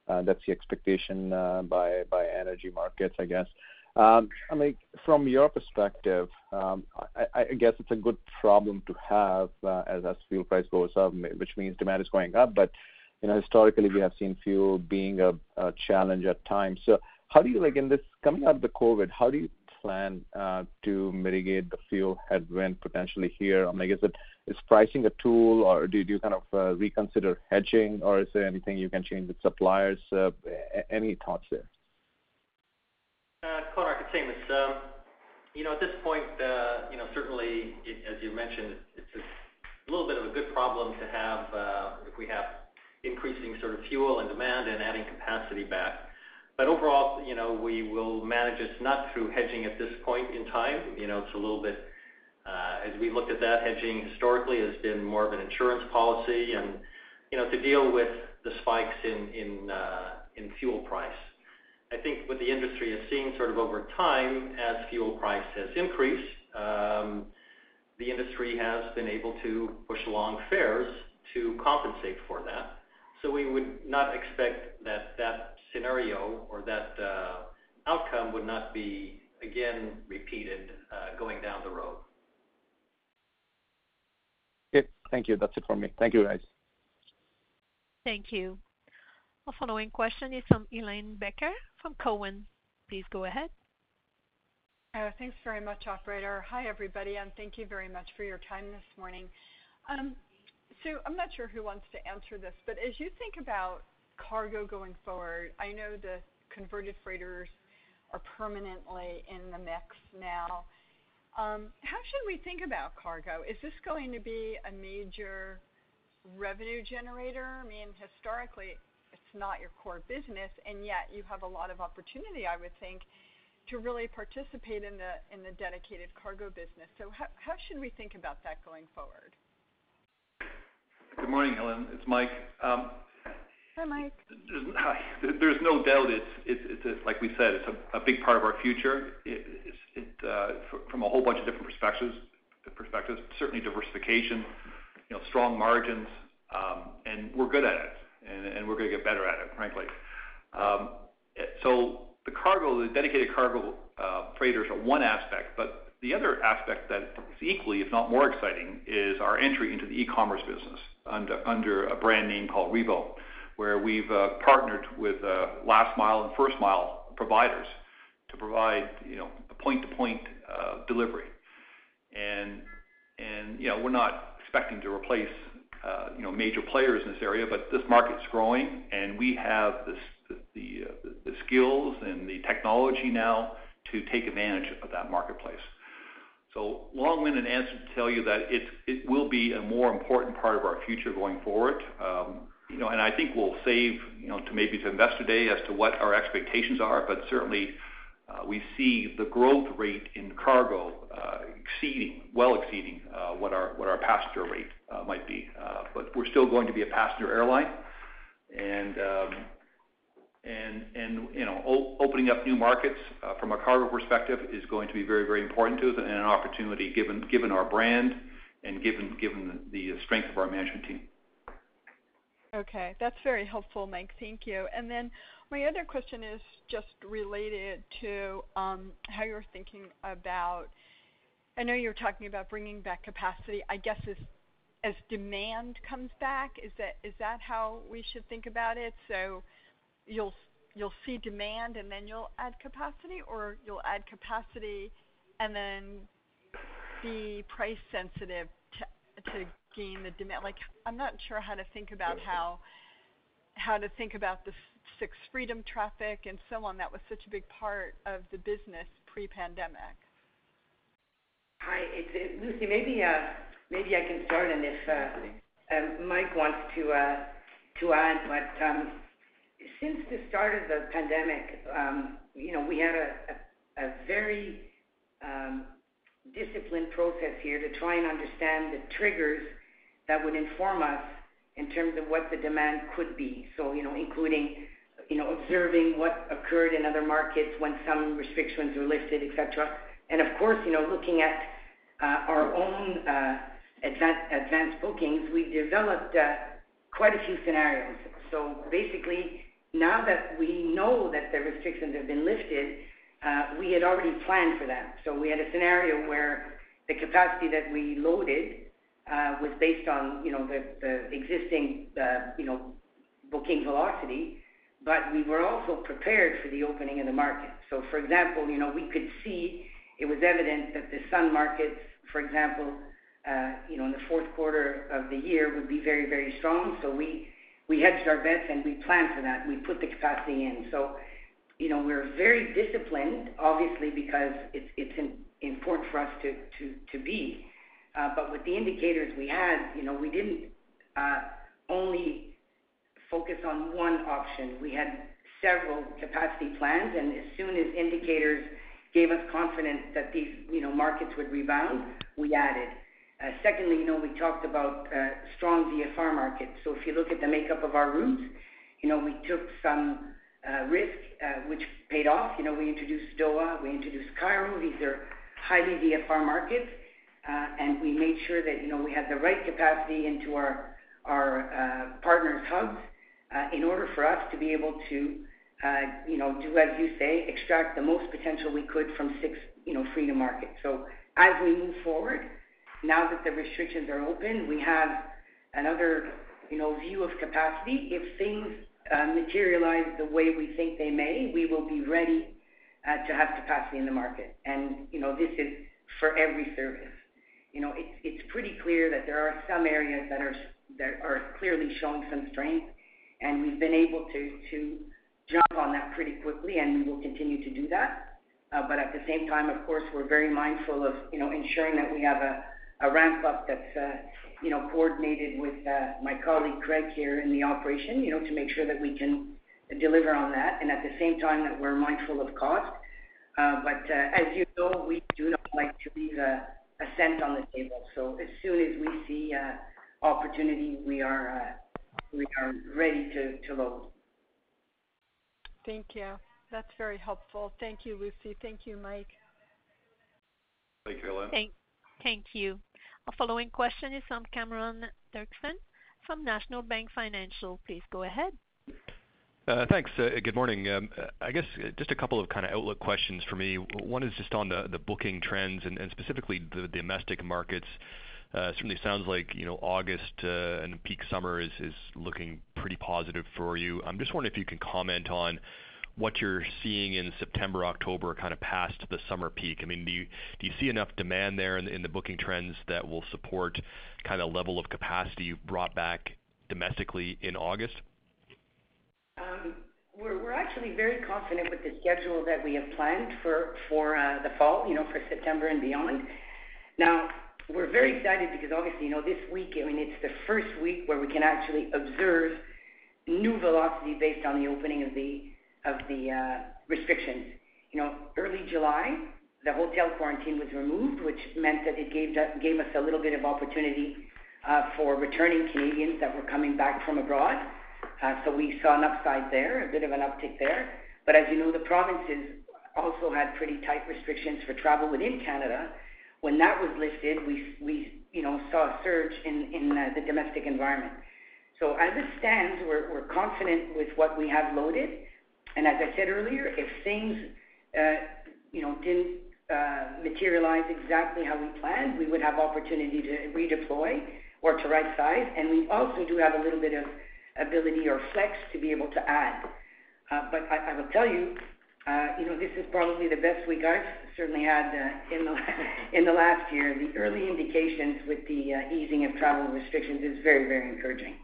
That's the expectation by by energy markets, I guess. Um, I mean, from your perspective, um, I guess it's a good problem to have uh, as as fuel price goes up, which means demand is going up. But you know, historically, we have seen fuel being a challenge at times. So how do you like in this coming out of the COVID, how do you plan uh, to mitigate the fuel headwind potentially here? I mean, is it is pricing a tool, or do you kind of uh, reconsider hedging, or is there anything you can change with suppliers? Any thoughts there? Konark, it's Amos. You know, at this point, uh, you know, certainly as you mentioned, it's a little bit of a good problem to have, uh, if we have increasing sort of fuel and demand and adding capacity back. But overall, you know, we will manage this not through hedging at this point in time. You know, it's a little bit, uh, as we looked at that, hedging historically has been more of an insurance policy and, you know, to deal with the spikes in uh in fuel price. I think what the industry has seen sort of over time as fuel price has increased, um, the industry has been able to push along fares to compensate for that. So we would not expect that scenario or that uh, outcome would not be again repeated, uh, going down the road. Okay. Thank you. That's it for me. Thank you, guys. Thank you. Our following question is from Helane Becker from Cowen. Please go ahead. Thanks very much, operator. Hi, everybody, and thank you very much for your time this morning. Um, so I'm not sure who wants to answer this, but as you think about cargo going forward, I know the converted freighters are permanently in the mix now. How should we think about cargo? Is this going to be a major revenue generator? I mean, historically, not your core business, and yet you have a lot of opportunity, I would think, to really participate in the dedicated cargo business. So how should we think about that going forward? Good morning, Helane. It's Mike. Um, hi, Mike. Hi. There's no doubt it's like we said, it's a big part of our future. Uh, from a whole bunch of different perspectives, certainly diversification, you know, strong margins, um, and we're good at it, and we're gonna get better at it, frankly. Um, so the cargo, the dedicated cargo uh, freighters are one aspect, but the other aspect that is equally, if not more exciting, is our entry into the e-commerce business under a brand name called Rivo, where we've uh, partnered with uh, last mile and first mile providers to provide, you know, a point-to-point delivery. You know, we're not expecting to replace, Uh, you know, major players in this area, but this market's growing, and we have the skills and the technology now to take advantage of that marketplace. So Long-winded answer to tell you that it it will be a more important part of our future going forward. Um, you know, and I think we'll save, you know, to maybe to Investor Day as to what our expectations are. But certainly, Uh, we see the growth rate in cargo uh, exceeding, well exceeding, uh, what our passenger rate might be. But we're still going to be a passenger airline. And um, You know, opening up new markets from a cargo perspective is going to be very, very important to us and an opportunity given our brand and given the strength of our management team. Okay. That's very helpful, Mike. Thank you. My other question is just related to um, how you're thinking about. I know you're talking about bringing back capacity. I guess as demand comes back, is that how we should think about it? So you'll see demand, and then you'll add capacity, or you'll add capacity and then be price sensitive to gain the demand? Like, I'm not sure how to think about how how to think about the Sixth Freedom traffic and so on. That was such a big part of the business pre-pandemic. Hi, it's Lucie. Uh, maybe I can start, and if uh, um, Mike wants to uh, to add. But um, since the start of the pandemic, um, you know, we had a very disciplined process here to try and understand the triggers that would inform us in terms of what the demand could be. So, you know, including, you know, observing what occurred in other markets when some restrictions were lifted, et cetera. And of course, you know, looking at uh, our own uh, advanced bookings, we developed uh, quite a few scenarios. So basically, now that we know that the restrictions have been lifted, we had already planned for that. So we had a scenario where the capacity that we loaded was based on, you know, the existing, you know, booking velocity, but we were also prepared for the opening of the market. So, for example, you know, we could see it was evident that the sun markets, for example, uh, you know, in the fourth quarter of the year would be very, very strong. So we we hedged our bets, and we planned for that. We put the capacity in. So, you know, we're very disciplined, obviously, because it's it's important for us to be. Uh, but with the indicators we had, you know, we didn't uh, only focus on one option. We had several capacity plans, and as soon as indicators gave us confidence that these, you know, markets would rebound, we added. Uh, secondly, you know, we talked about uh, strong VFR markets. So if you look at the makeup of our routes, you know, we took some uh, risk, which paid off. You know, we introduced Doha, we introduced Cairo. These are highly VFR markets. And we made sure that, you know, we had the right capacity into our partners' hubs Uh, in order for us to be able to, uh, you know, do as you say, extract the most potential we could from Sixth Freedom market. So as we move forward, now that the restrictions are open, we have another, you know, view of capacity. If things uh, materialize the way we think they may, we will be ready to have capacity in the market. And, you know, this is for every service. You know, it's pretty clear that there are some areas that are clearly showing some strength, and we've been able to jump on that pretty quickly, and we will continue to do that. Uh, but at the same time, of course, we're very mindful of, you know, ensuring that we have a ramp up that's uh, you know, coordinated with uh, my colleague, Craig, here in the operation, you know, to make sure that we can deliver on that, and at the same time, that we're mindful of cost. But as you know, we do not like to leave a cent on the table. So as soon as we see opportunity, we are ready to load. Thank you. That's very helpful. Thank you, Lucie. Thank you, Mike. Thank you, Helane. Thank you. Our following question is from Cameron Doerksen from National Bank Financial. Please go ahead. Uh, thanks. Uh, good morning. Um, I guess just a couple of kind of outlook questions for me. One is just on the booking trends and specifically the domestic markets. Uh, certainly sounds like, you know, August uh, and peak summer is looking pretty positive for you. I'm just wondering if you can comment on what you're seeing in September, October, kind of past the summer peak. I mean, do you see enough demand there in the booking trends that will support kind of level of capacity you brought back domestically in August? Um, we're actually very confident with the schedule that we have planned for uh the fall, you know, for September and beyond. Now, we're very excited because obviously, you know, this week, I mean, it's the first week where we can actually observe new velocity based on the opening of the of the uh restrictions. You know, early July, the hotel quarantine was removed, which meant that it gave gave us a little bit of opportunity for returning Canadians that were coming back from abroad. So we saw an upside there, a bit of an uptick there. But as you know, the provinces also had pretty tight restrictions for travel within Canada. When that was lifted, we you know saw a surge in uh, the domestic environment. So as it stands, we're confident with what we have loaded. And as I said earlier, if things uh, you know didn't uh, materialize exactly how we planned, we would have opportunity to redeploy or to right size. And we also do have a little bit of ability or flex to be able to add. But I will tell you Uh, know, this is probably the best week I've certainly had uh, in the last year. The early indications with the uh, easing of travel restrictions is very, very encouraging.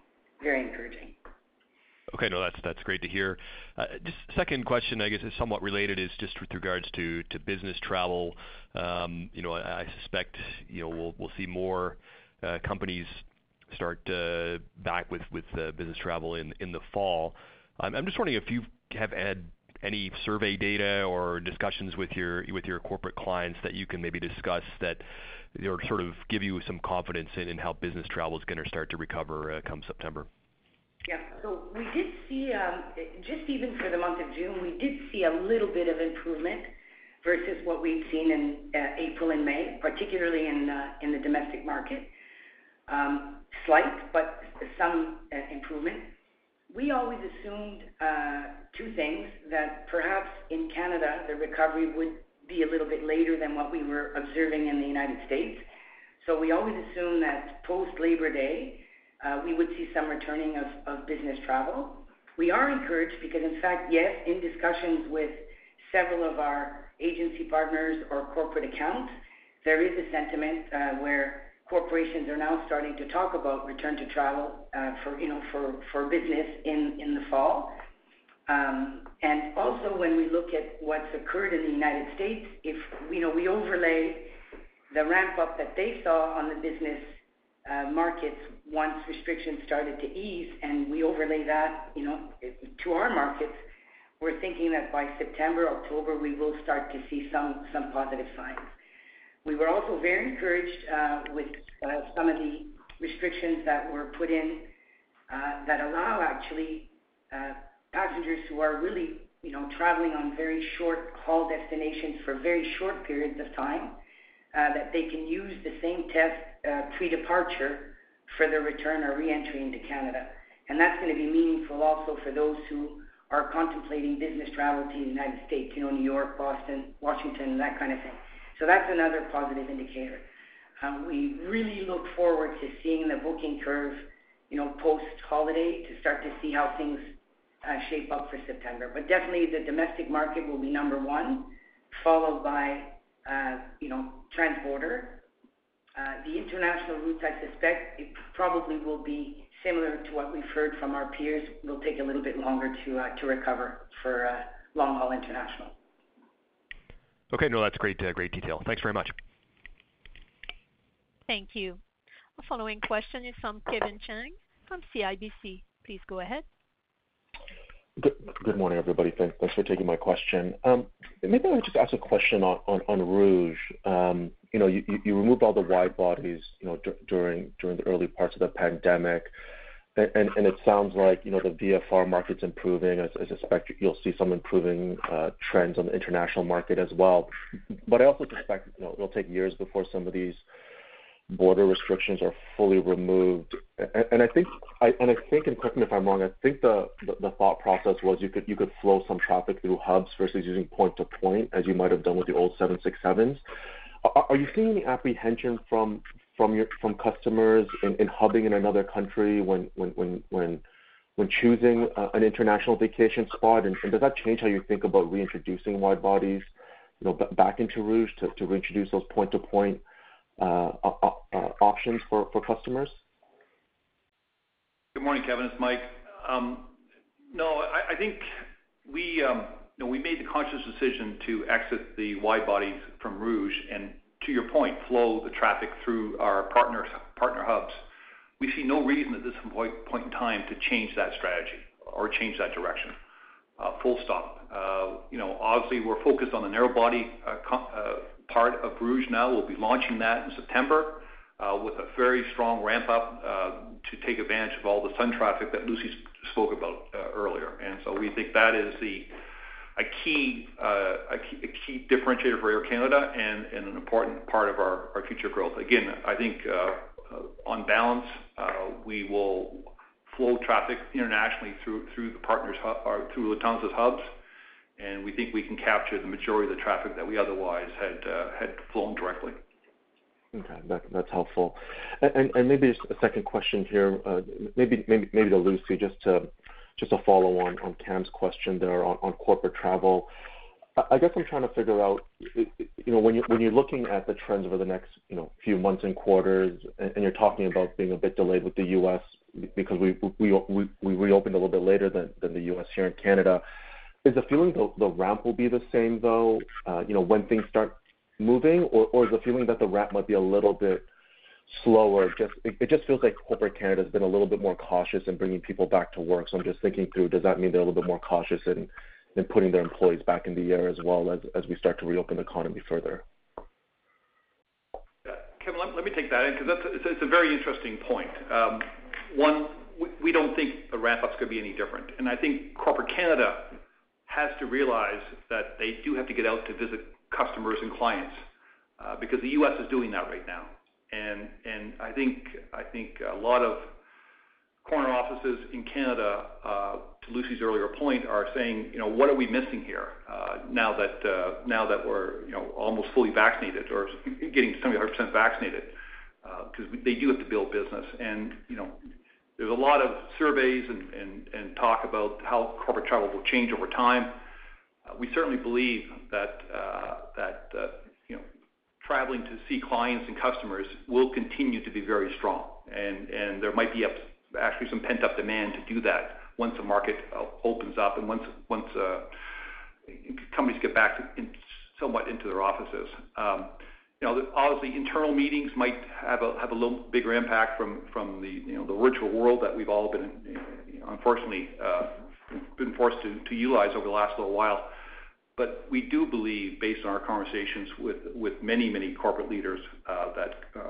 Very encouraging. Okay. No, that's great to hear. Just second question, I guess, is somewhat related, is just with regards to business travel. Um, you know, I suspect, you know, we'll see more companies start back with with business travel in the fall. I'm just wondering if you have had any survey data or discussions with your corporate clients that you can maybe discuss that, sort of give you some confidence in how business travel is gonna start to recover uh, come September. Yeah. So we did see um, just even for the month of June, we did see a little bit of improvement versus what we'd seen in uh, April and May, particularly in uh, the domestic market. Um, slight, but some improvement. We always assumed uh, two things, that perhaps in Canada, the recovery would be a little bit later than what we were observing in the United States. So we always assumed that post Labor Day, uh, we would see some returning of business travel. We are encouraged because in fact, yes, in discussions with several of our agency partners or corporate accounts, there is a sentiment uh, where corporations are now starting to talk about return to travel uh, for, you know, for for business in the fall. Um, and also when we look at what's occurred in the United States, if you know, we overlay the ramp up that they saw on the business uh, markets once restrictions started to ease, and we overlay that, you know, to our markets, we're thinking that by September, October, we will start to see some positive signs. We were also very encouraged uh, with uh, some of the restrictions that were put in uh, that allow actually passengers who are really, you know, traveling on very short-haul destinations for very short periods of time that they can use the same test pre-departure for their return or re-entry into Canada. And that's gonna be meaningful also for those who are contemplating business travel to the United States, you know, New York, Boston, Washington, that kind of thing. So that's another positive indicator. Um, we really look forward to seeing the booking curve, you know, post-holiday to start to see how things uh, shape up for September. But definitely the domestic market will be number one, followed by, uh, you know, transborder. Uh, the international routes, I suspect it probably will be similar to what we've heard from our peers, will take a little bit longer to uh to recover for long-haul international. Okay. No, that's great uh, great detail. Thanks very much. Thank you. Our following question is from Kevin Chiang from CIBC. Please go ahead. Good morning, everybody. Thanks for taking my question. Um, maybe I'll just ask a question on Rouge. Um, you know, you removed all the wide bodies, you know, during the early parts of the pandemic. It sounds like, you know, the VFR market's improving. I suspect you'll see some improving uh, trends on the international market as well. But I also suspect, you know, it'll take years before some of these border restrictions are fully removed. And I think, and I think and correct me if I'm wrong, I think the thought process was you could you could flow some traffic through hubs versus using point to point, as you might have done with the old 767s. Are you seeing any apprehension from customers in in hubbing in another country when when when when, when choosing uh, an international vacation spot? And does that change how you think about reintroducing wide bodies, you know, back into Rouge to to reintroduce those point-to-point uh, uh, options for for customers? Good morning, Kevin. It's Mike. Um, no, I think we, um, you know, we made the conscious decision to exit the wide bodies from Rouge, and to your point, flow the traffic through our partner hubs. We see no reason at this point in time to change that strategy or change that direction. Uh, full stop. Uh, you know, obviously, we're focused on the narrow body uh, part of Rouge now. We'll be launching that in September with a very strong ramp up to take advantage of all the sun traffic that Lucie spoke about earlier. And so we think that is Uh, a key differentiator for Air Canada and an important part of our future growth. Again, I think uh, uh, on balance we will flow traffic internationally through the partners or through Lufthansa's hubs, and we think we can capture the majority of the traffic that we otherwise had flown directly. Okay. That's helpful. Maybe just a second question here, maybe to Lucie, just to follow on Cam's question there on corporate travel. I guess I'm trying to figure out, you know, when you're looking at the trends over the next, you know, few months and quarters, and you're talking about being a bit delayed with the U.S. because we we we we we reopened a little bit later than the U.S. here in Canada. Is the feeling the ramp will be the same, though, uh, you know, when things start moving? Or is the feeling that the ramp might be a little bit slower? Just it just feels like corporate Canada has been a little bit more cautious in bringing people back to work. So I'm just thinking through, does that mean they're a little bit more cautious in putting their employees back in the air as well as we start to reopen the economy further? Kevin, let me take that in because that's it's a very interesting point. Um, one, we don't think the ramp-up's gonna be any different. And I think corporate Canada has to realize that they do have to get out to visit customers and clients uh, because the U.S. is doing that right now. I think a lot of corner offices in Canada, uh, to Lucie's earlier point, are saying, you know, "What are we missing here, uh, uh, now that we're, you know, almost fully vaccinated or getting 75% vaccinated?" Because they do have to build business. And you know, there's a lot of surveys and talk about how corporate travel will change over time. We certainly believe that traveling to see clients and customers will continue to be very strong. There might be actually some pent-up demand to do that once the market uh, opens up and once uh, companies get back somewhat into their offices. Um, you know, obviously, internal meetings might have a little bigger impact from the virtual world that we've all been uh, unfortunately been forced to utilize over the last little while. But we do believe, based on our conversations with many many corporate leaders, uh, that uh,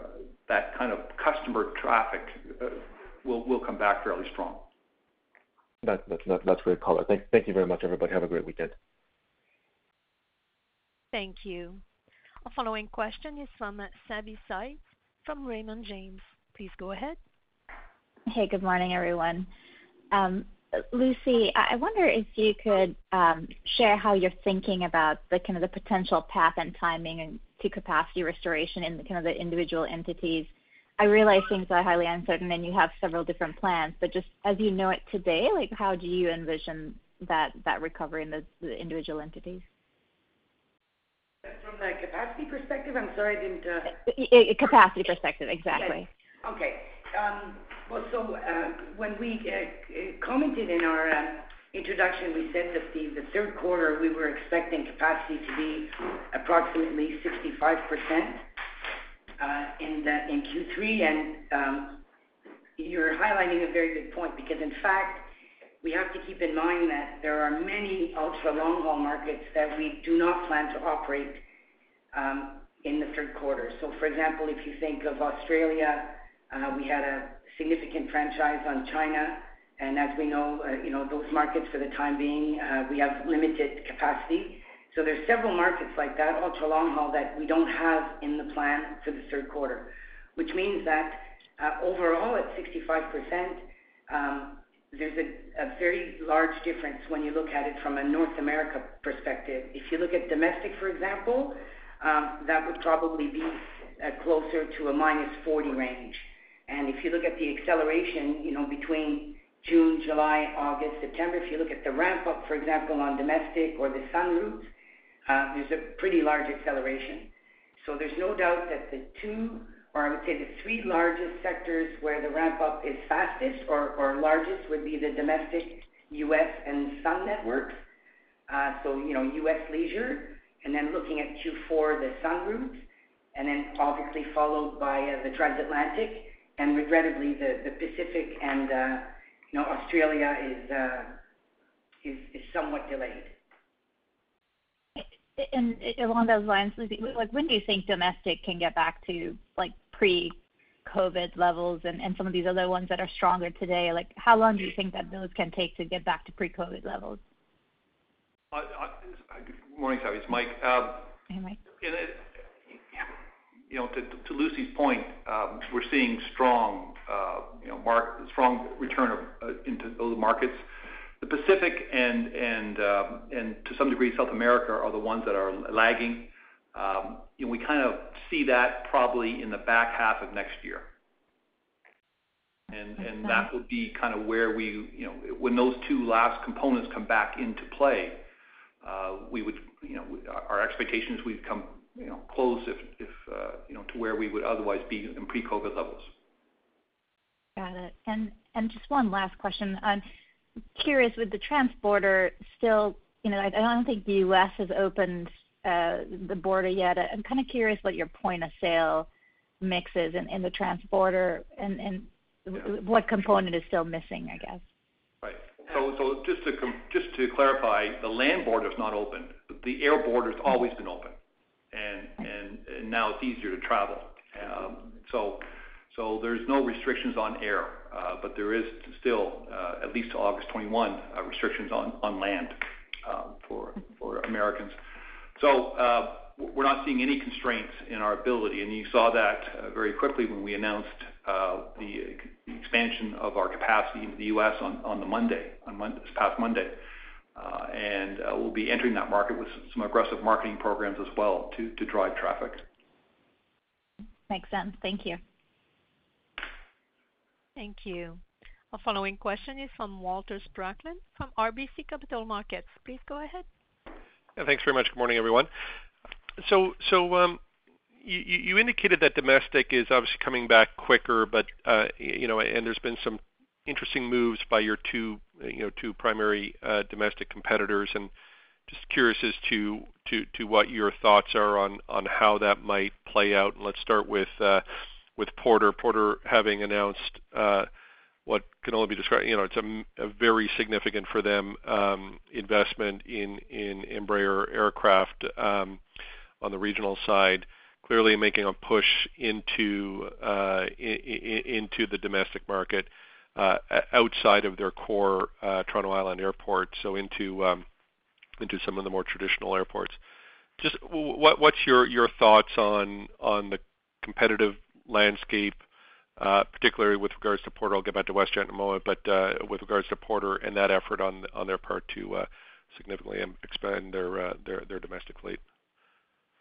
that kind of customer traffic uh, will come back fairly strong. That's great color. Thank you very much, everybody. Have a great weekend. Thank you. Our following question is from Savanthi Syth from Raymond James. Please go ahead. Hey, good morning, everyone. Um, Lucie, I wonder if you could um, share how you're thinking about the kind of the potential path and timing to capacity restoration in the kind of the individual entities. I realize things are highly uncertain, and you have several different plans, but just as you know it today, like, how do you envision that recovery in the individual entities? From the capacity perspective? I'm sorry, I didn't. Uh uh, capacity perspective, exactly. Um, Also, uh, when we uh, commented in our um, introduction, we said that the third quarter, we were expecting capacity to be approximately 65%. Uh, in Q3, and um, you're highlighting a very good point because in fact, we have to keep in mind that there are many ultra long-haul markets that we do not plan to operate um, in the third quarter. So, for example, if you think of Australia, we had a significant franchise on China, and as we know, uh, you know, those markets for the time being, uh, we have limited capacity. So there's several markets like that, ultra long haul, that we don't have in the plan for the third quarter, which means that uh, overall, at 65%, um, there's a very large difference when you look at it from a North America perspective. If you look at domestic, for example, um, that would probably be closer to a -40 range. And if you look at the acceleration, you know, between June, July, August, September, if you look at the ramp up, for example, on domestic or the sun routes, uh, there's a pretty large acceleration. So there's no doubt that the two, or I would say the three largest sectors where the ramp up is fastest or largest would be the domestic, U.S., and sun networks. Uh, so you know, U.S. leisure, and then looking at Q4, the sun routes, and then obviously followed by uh, the transatlantic, and regrettably, the Pacific and, uh, you know, Australia is uh, somewhat delayed. And along those lines, like, when do you think domestic can get back to, like, pre-COVID levels and some of these other ones that are stronger today? Like, how long do you think that those can take to get back to pre-COVID levels? Good morning, Savi. It's Mike. Um, hey, Mike. You know, to Lucie's point, um, we're seeing strong, uh, you know, strong return of uh, into those markets. The Pacific and and um and to some degree, South America are the ones that are lagging. Um, you know, we kind of see that probably in the back half of next year. And and that would be kind of where we, you know, when those two last components come back into play, uh, we would, you know, our expectations, we'd come, you know, close if, uh, you know, to where we would otherwise be in pre-COVID levels. Got it. And and just one last question. I'm curious, with the transborder still, you know, I don't think the U.S. has opened uh, the border yet. I'm kind of curious what your point of sale mix is in the transborder and what component is still missing, I guess? Right. So so just to clarify, the land border is not open. The air border has always been open, and now it's easier to travel. Um, so there's no restrictions on air, uh, but there is still, uh, at least to August 21, uh, restrictions on land um, for Americans. So we're not seeing any constraints in our ability, and you saw that very quickly when we announced the expansion of our capacity into the U.S. on the Monday, this past Monday. Uh, and uh, we'll be entering that market with some aggressive marketing programs as well to drive traffic. Makes sense. Thank you. Thank you. Our following question is from Walter Spracklin from RBC Capital Markets. Please go ahead. Yeah, thanks very much. Good morning, everyone. Um, you you indicated that domestic is obviously coming back quicker, but uh, you know, and there's been some interesting moves by your two, you know, two primary uh, domestic competitors. And just curious as to what your thoughts are on how that might play out. And let's start with uh, Porter. Porter having announced uh, what can only be described, you know, it's a very significant for them um, investment in Embraer aircraft um, on the regional side, clearly making a push into the domestic market Uh, outside of their core uh, Toronto Island Airport, so um, into some of the more traditional airports. Just what's your thoughts on the competitive landscape, uh, particularly with regards to Porter? I'll get back to WestJet in a moment, but with regards to Porter and that effort on their part to significantly expand their domestic fleet.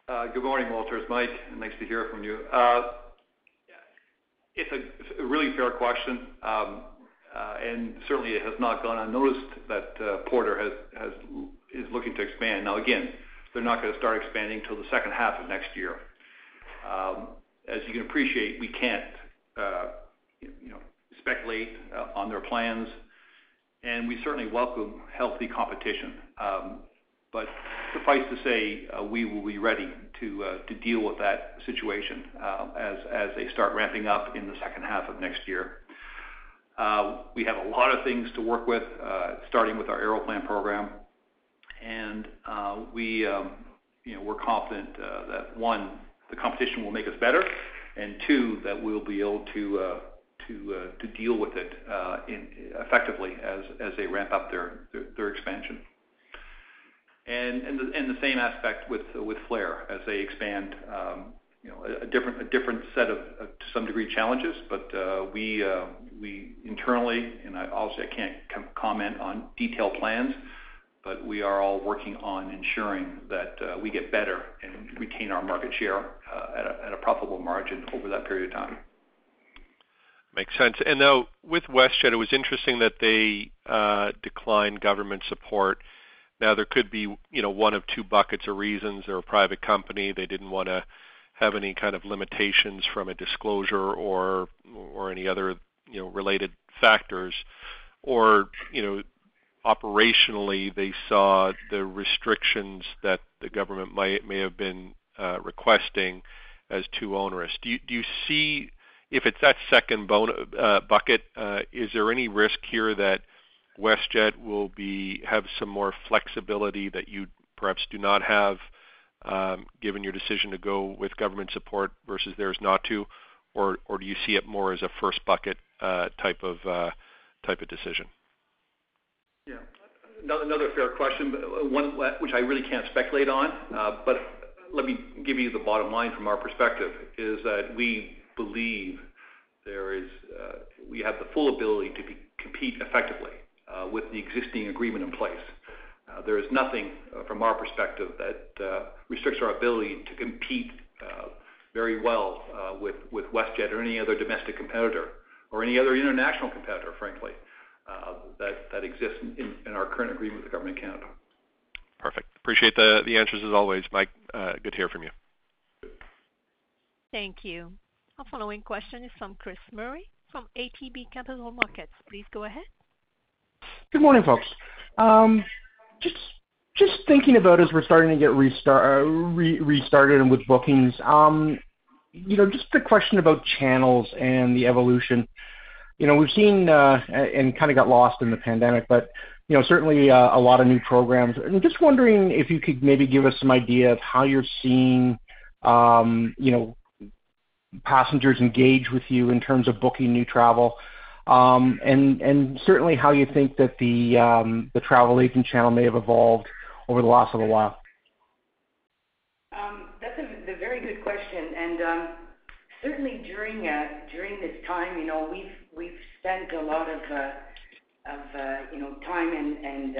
Good morning, Walter. It's Mike. Nice to hear from you. It's a really fair question. Um, uh, and certainly it has not gone unnoticed that uh, Porter is looking to expand. Now, again, they're not gonna start expanding till the second half of next year. Um, as you can appreciate, we can't, uh, you know, speculate on their plans, and we certainly welcome healthy competition. Um but suffice to say, we will be ready Uh, to deal with that situation uh, as they start ramping up in the second half of next year. Uh, we have a lot of things to work with, starting with our Aeroplan program. We, um, you know, we're confident that one, the competition will make us better, and two, that we'll be able to deal with it effectively as they ramp up their expansion. And the same aspect with Flair as they expand, um, you know, a different set of, to some degree, challenges. But uh we uh, internally, and I also can't comment on detailed plans, but we are all working on ensuring that uh, we get better and retain our market share uh, at a profitable margin over that period of time. Makes sense. And now with WestJet, it was interesting that they declined government support. Now, there could be, you know, one of two buckets of reasons. They're a private company. They didn't wanna have any kind of limitations from a disclosure or any other, you know, related factors. Or, you know, operationally, they saw the restrictions that the government may have been uh, requesting as too onerous. Do you see if it's that second uh, bucket, uh, is there any risk here that WestJet will have some more flexibility that you perhaps do not have, um, given your decision to go with government support versus theirs not to? Or do you see it more as a first bucket uh, uh, type of decision? Yeah. Another fair question, but uh, one which I really can't speculate on. But let me give you the bottom line from our perspective, is that we believe we have the full ability to compete effectively Uh, with the existing agreement in place. Uh, there is nothing uh, from our perspective that restricts our ability to compete very well with WestJet or any other domestic competitor or any other international competitor, frankly, that exists in our current agreement with the Government of Canada. Perfect. Appreciate the answers as always, Mike. Good to hear from you. Thank you. Our following question is from Chris Murray from ATB Capital Markets. Please go ahead. Good morning, folks. Um, just thinking about as we're starting to get uh, restarted and with bookings, um, you know, just a question about channels and the evolution. You know, we've seen uh, and kind of got lost in the pandemic, but you know, certainly uh, a lot of new programs. I'm just wondering if you could maybe give us some idea of how you're seeing, um, you know, passengers engage with you in terms of booking new travel. Um, and certainly how you think that um, the travel agent channel may have evolved over the last little while. Um, that's a very good question. And certainly uh, during this time, you know, we've spent a lot of uh, uh, you know, time and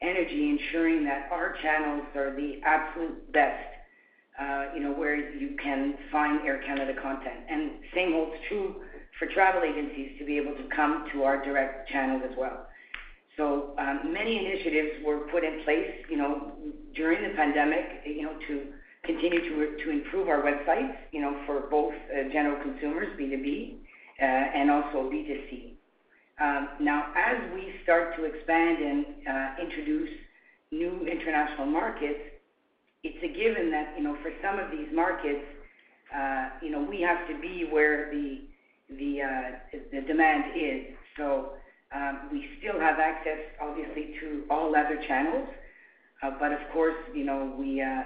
energy ensuring that our channels are the absolute best, you know, where you can find Air Canada content. And same holds true for travel agencies to be able to come to our direct channels as well. So um, many initiatives were put in place, you know, during the pandemic, you know, to continue to improve our websites, you know, for both uh, general consumers, B2B, uh, and also B2C. Um, now, as we start to expand and uh, introduce new international markets, it's a given that, you know, for some of these markets, you know, we have to be where the Uh, demand is. So um we still have access, obviously, to all other channels. Uh, but of course, uh,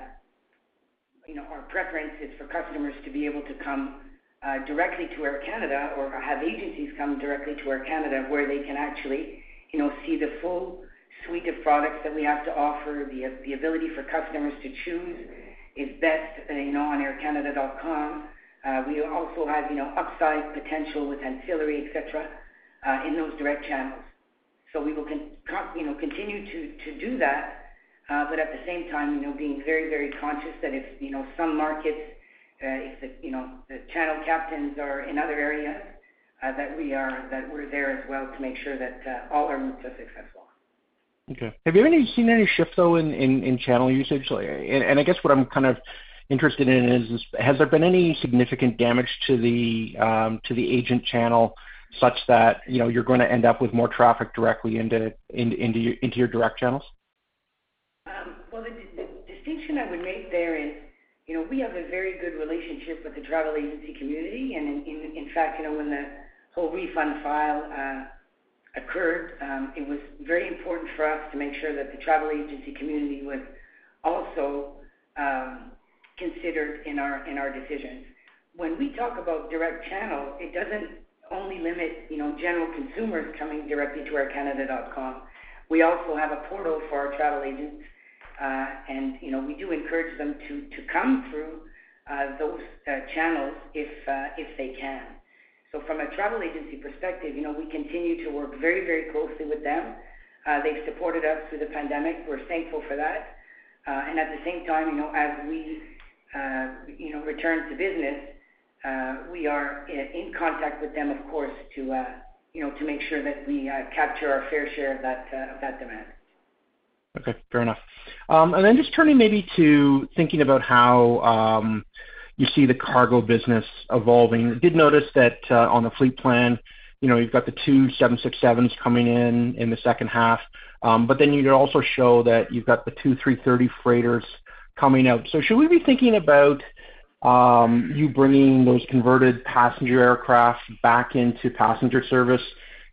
you know, our preference is for customers to be able to come directly to Air Canada or have agencies come directly to Air Canada, where they can actually, you know, see the full suite of products that we have to offer. The ability for customers to choose is best, you know, on aircanada.com. Uh, we also have, you know, upside potential with ancillary, et cetera, uh, in those direct channels. So we will you know, continue to do that, uh, but at the same time, you know, being very very conscious that if, you know, some markets, if the, you know, the channel captains are in other areas, that we're that we're there as well to make sure that all our routes are successful. Okay. Have you seen any shift, though, in channel usage? And I guess what I'm kind of interested in is, has there been any significant damage to the um, agent channel such that, you know, you're gonna end up with more traffic directly into your direct channels? Um, well, the distinction I would make there is, you know, we have a very good relationship with the travel agency community. And in fact, you know, when the whole refund file uh, occurred, um, it was very important for us to make sure that the travel agency community was also considered in our in our decisions. When we talk about direct channel, it doesn't only limit, you know, general consumers coming directly to aircanada.com. We also have a portal for our travel agents, uh, and, you know, we do encourage them to to come through uh, those uh, channels if if they can. So from a travel agency perspective, you know, we continue to work very, very closely with them. They've supported us through the pandemic. We're thankful for that. Uh and at the same time, you know, as we, Um, you know, return to business, uh, we are in contact with them, of course, to, uh, you know, to make sure that we uh, capture our fair share of that demand. Okay, fair enough. Um, and then just turning maybe to thinking about how um, you see the cargo business evolving. Did notice that on the fleet plan, you know, you've got the two 767s coming in in the second half. But then you also show that you've got the two A330 freighters coming out. So should we be thinking about um, you bringing those converted passenger aircraft back into passenger service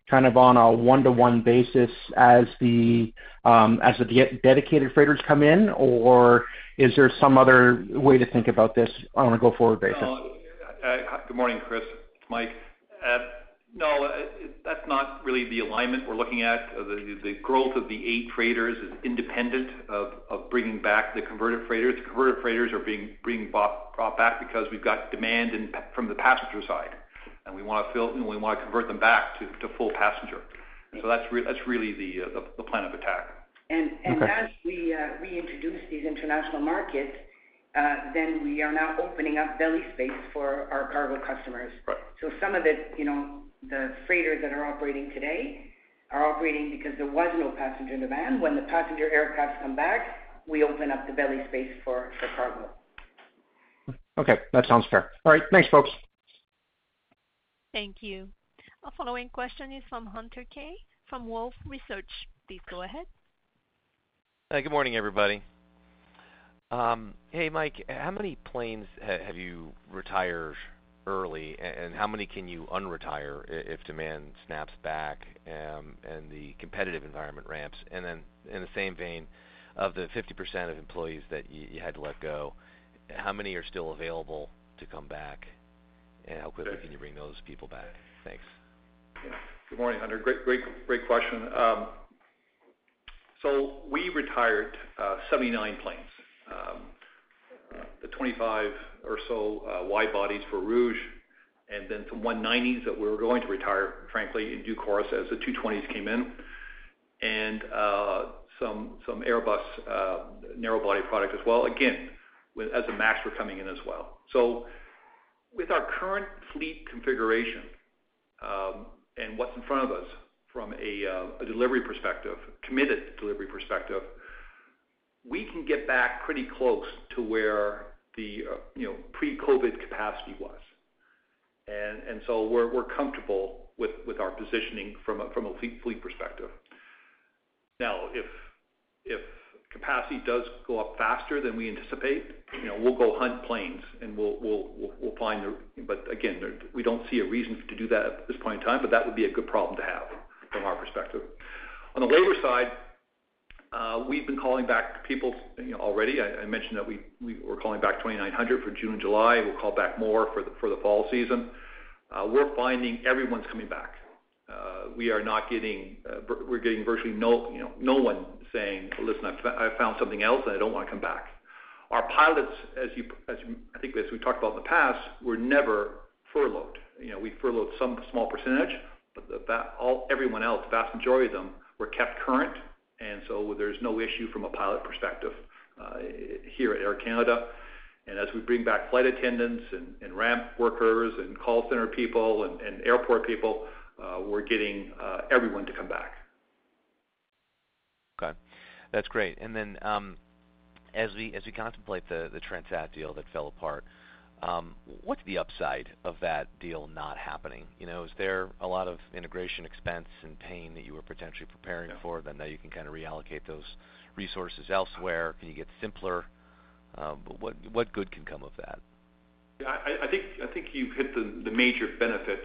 kind of on a one-to-one basis as the um as the de dedicated freighters come in? Or is there some other way to think about this on a go-forward basis? Uh, good morning, Chris. It's Mike. Uh, No, uh, that's not really the alignment we're looking at. Uh, the growth of the eight freighters is independent of bringing back the converted freighters. The converted freighters are being brought back because we've got demand from the passenger side, and we wanna convert them back to full passenger. So that's really uh, the plan of attack. And and as we reintroduce these international markets, then we are now opening up belly space for our cargo customers. Right. So some of the, you know, the freighters that are operating today are operating because there was no passenger demand. When the passenger aircraft come back, we open up the belly space for cargo. Okay, that sounds fair. All right. Thanks, folks. Thank you. Our following question is from Hunter Keay from Wolfe Research. Please go ahead. Hi, good morning, everybody. Um, hey, Mike, how many planes have you retired early, and how many can you unretire if demand snaps back, um, and the competitive environment ramps? And then in the same vein, of the 50% of employees that you had to let go, how many are still available to come back? And how quickly can you bring those people back? Thanks. Good morning, Hunter. Great question. Um so we retired uh, 79 planes. Um, The 25 or so uh, wide bodies for Rouge, and then some 190s that we were going to retire, frankly, in due course as the 220s came in, and uh, some Airbus uh, narrow body product as well, again, as the MAX were coming in as well. So with our current fleet configuration, um, and what's in front of us from a delivery perspective, committed delivery perspective, we can get back pretty close to where the uh, you know pre-COVID capacity was. And and so we're comfortable with our positioning from from a fleet perspective. Now, if if capacity does go up faster than we anticipate, you know, we'll go hunt planes, and we'll we'll we'll we'll find the. But again, we don't see a reason to do that at this point in time, but that would be a good problem to have from our perspective. On the labor side, Uh, we've been calling back people, you know, already. I mentioned that we're calling back 2,900 for June and July. We'll call back more for the fall season. Uh, we're finding everyone's coming back. Uh, we're not getting we're getting virtually no, you know, no one saying, "Listen, I've found something else, and I don't wanna come back." Our pilots, as you as I think as we talked about in the past, were never furloughed. You know, we furloughed some small percentage, but everyone else, vast majority of them, were kept current, and so there's no issue from a pilot perspective uh, here at Air Canada. And as we bring back flight attendants and ramp workers and call center people and airport people, uh, we're getting uh, everyone to come back. Okay. That's great. And then um as we contemplate the Transat deal that fell apart, what's the upside of that deal not happening? You know, is there a lot of integration expense and pain that you were potentially preparing for that now you can kind of reallocate those resources elsewhere? Can you get simpler Um What what good can come of that? Yeah, I think you've hit the major benefit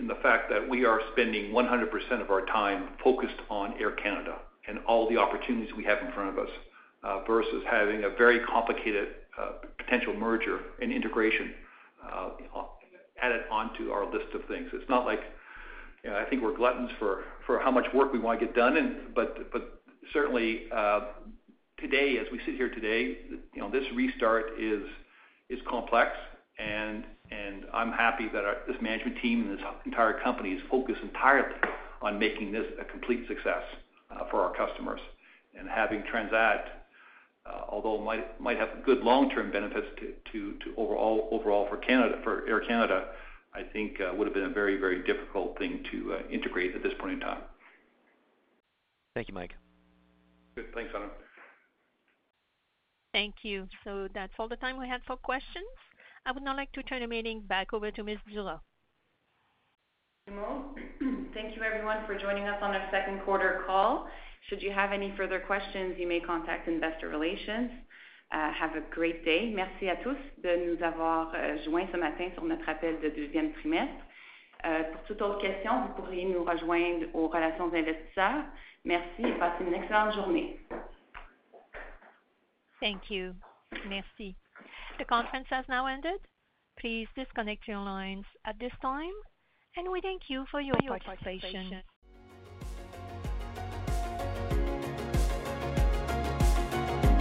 in the fact that we are spending 100% of our time focused on Air Canada and all the opportunities we have in front of us Uh, versus having a very complicated uh, potential merger and integration uh, added onto our list of things. It's not like, you know, I think we're gluttons for how much work we wanna get done. But certainly, today, as we sit here today, you know, this restart is complex, and I'm happy that this management team and this entire company is focused entirely on making this a complete success for our customers. And having Transat, Uh, although might might have good long-term benefits to overall for Air Canada, I think uh, would have been a very very difficult thing to uh, integrate at this point in time. Thank you, Mike. Good. Thanks, Konark. Thank you. So that's all the time we had for questions. I would now like to turn the meeting back over to Ms. Durand. Thank you everyone for joining us on our second quarter call. Should you have any further questions, you may contact investor relations. Euh, have a great day. Merci à tous de nous avoir euh, joints ce matin sur notre appel de deuxième trimestre. Euh, pour toute autre question, vous pourriez nous rejoindre aux relations investisseurs. Merci et passez une excellente journée. Thank you. Merci. The conference has now ended. Please disconnect your lines at this time, and we thank you for your participation.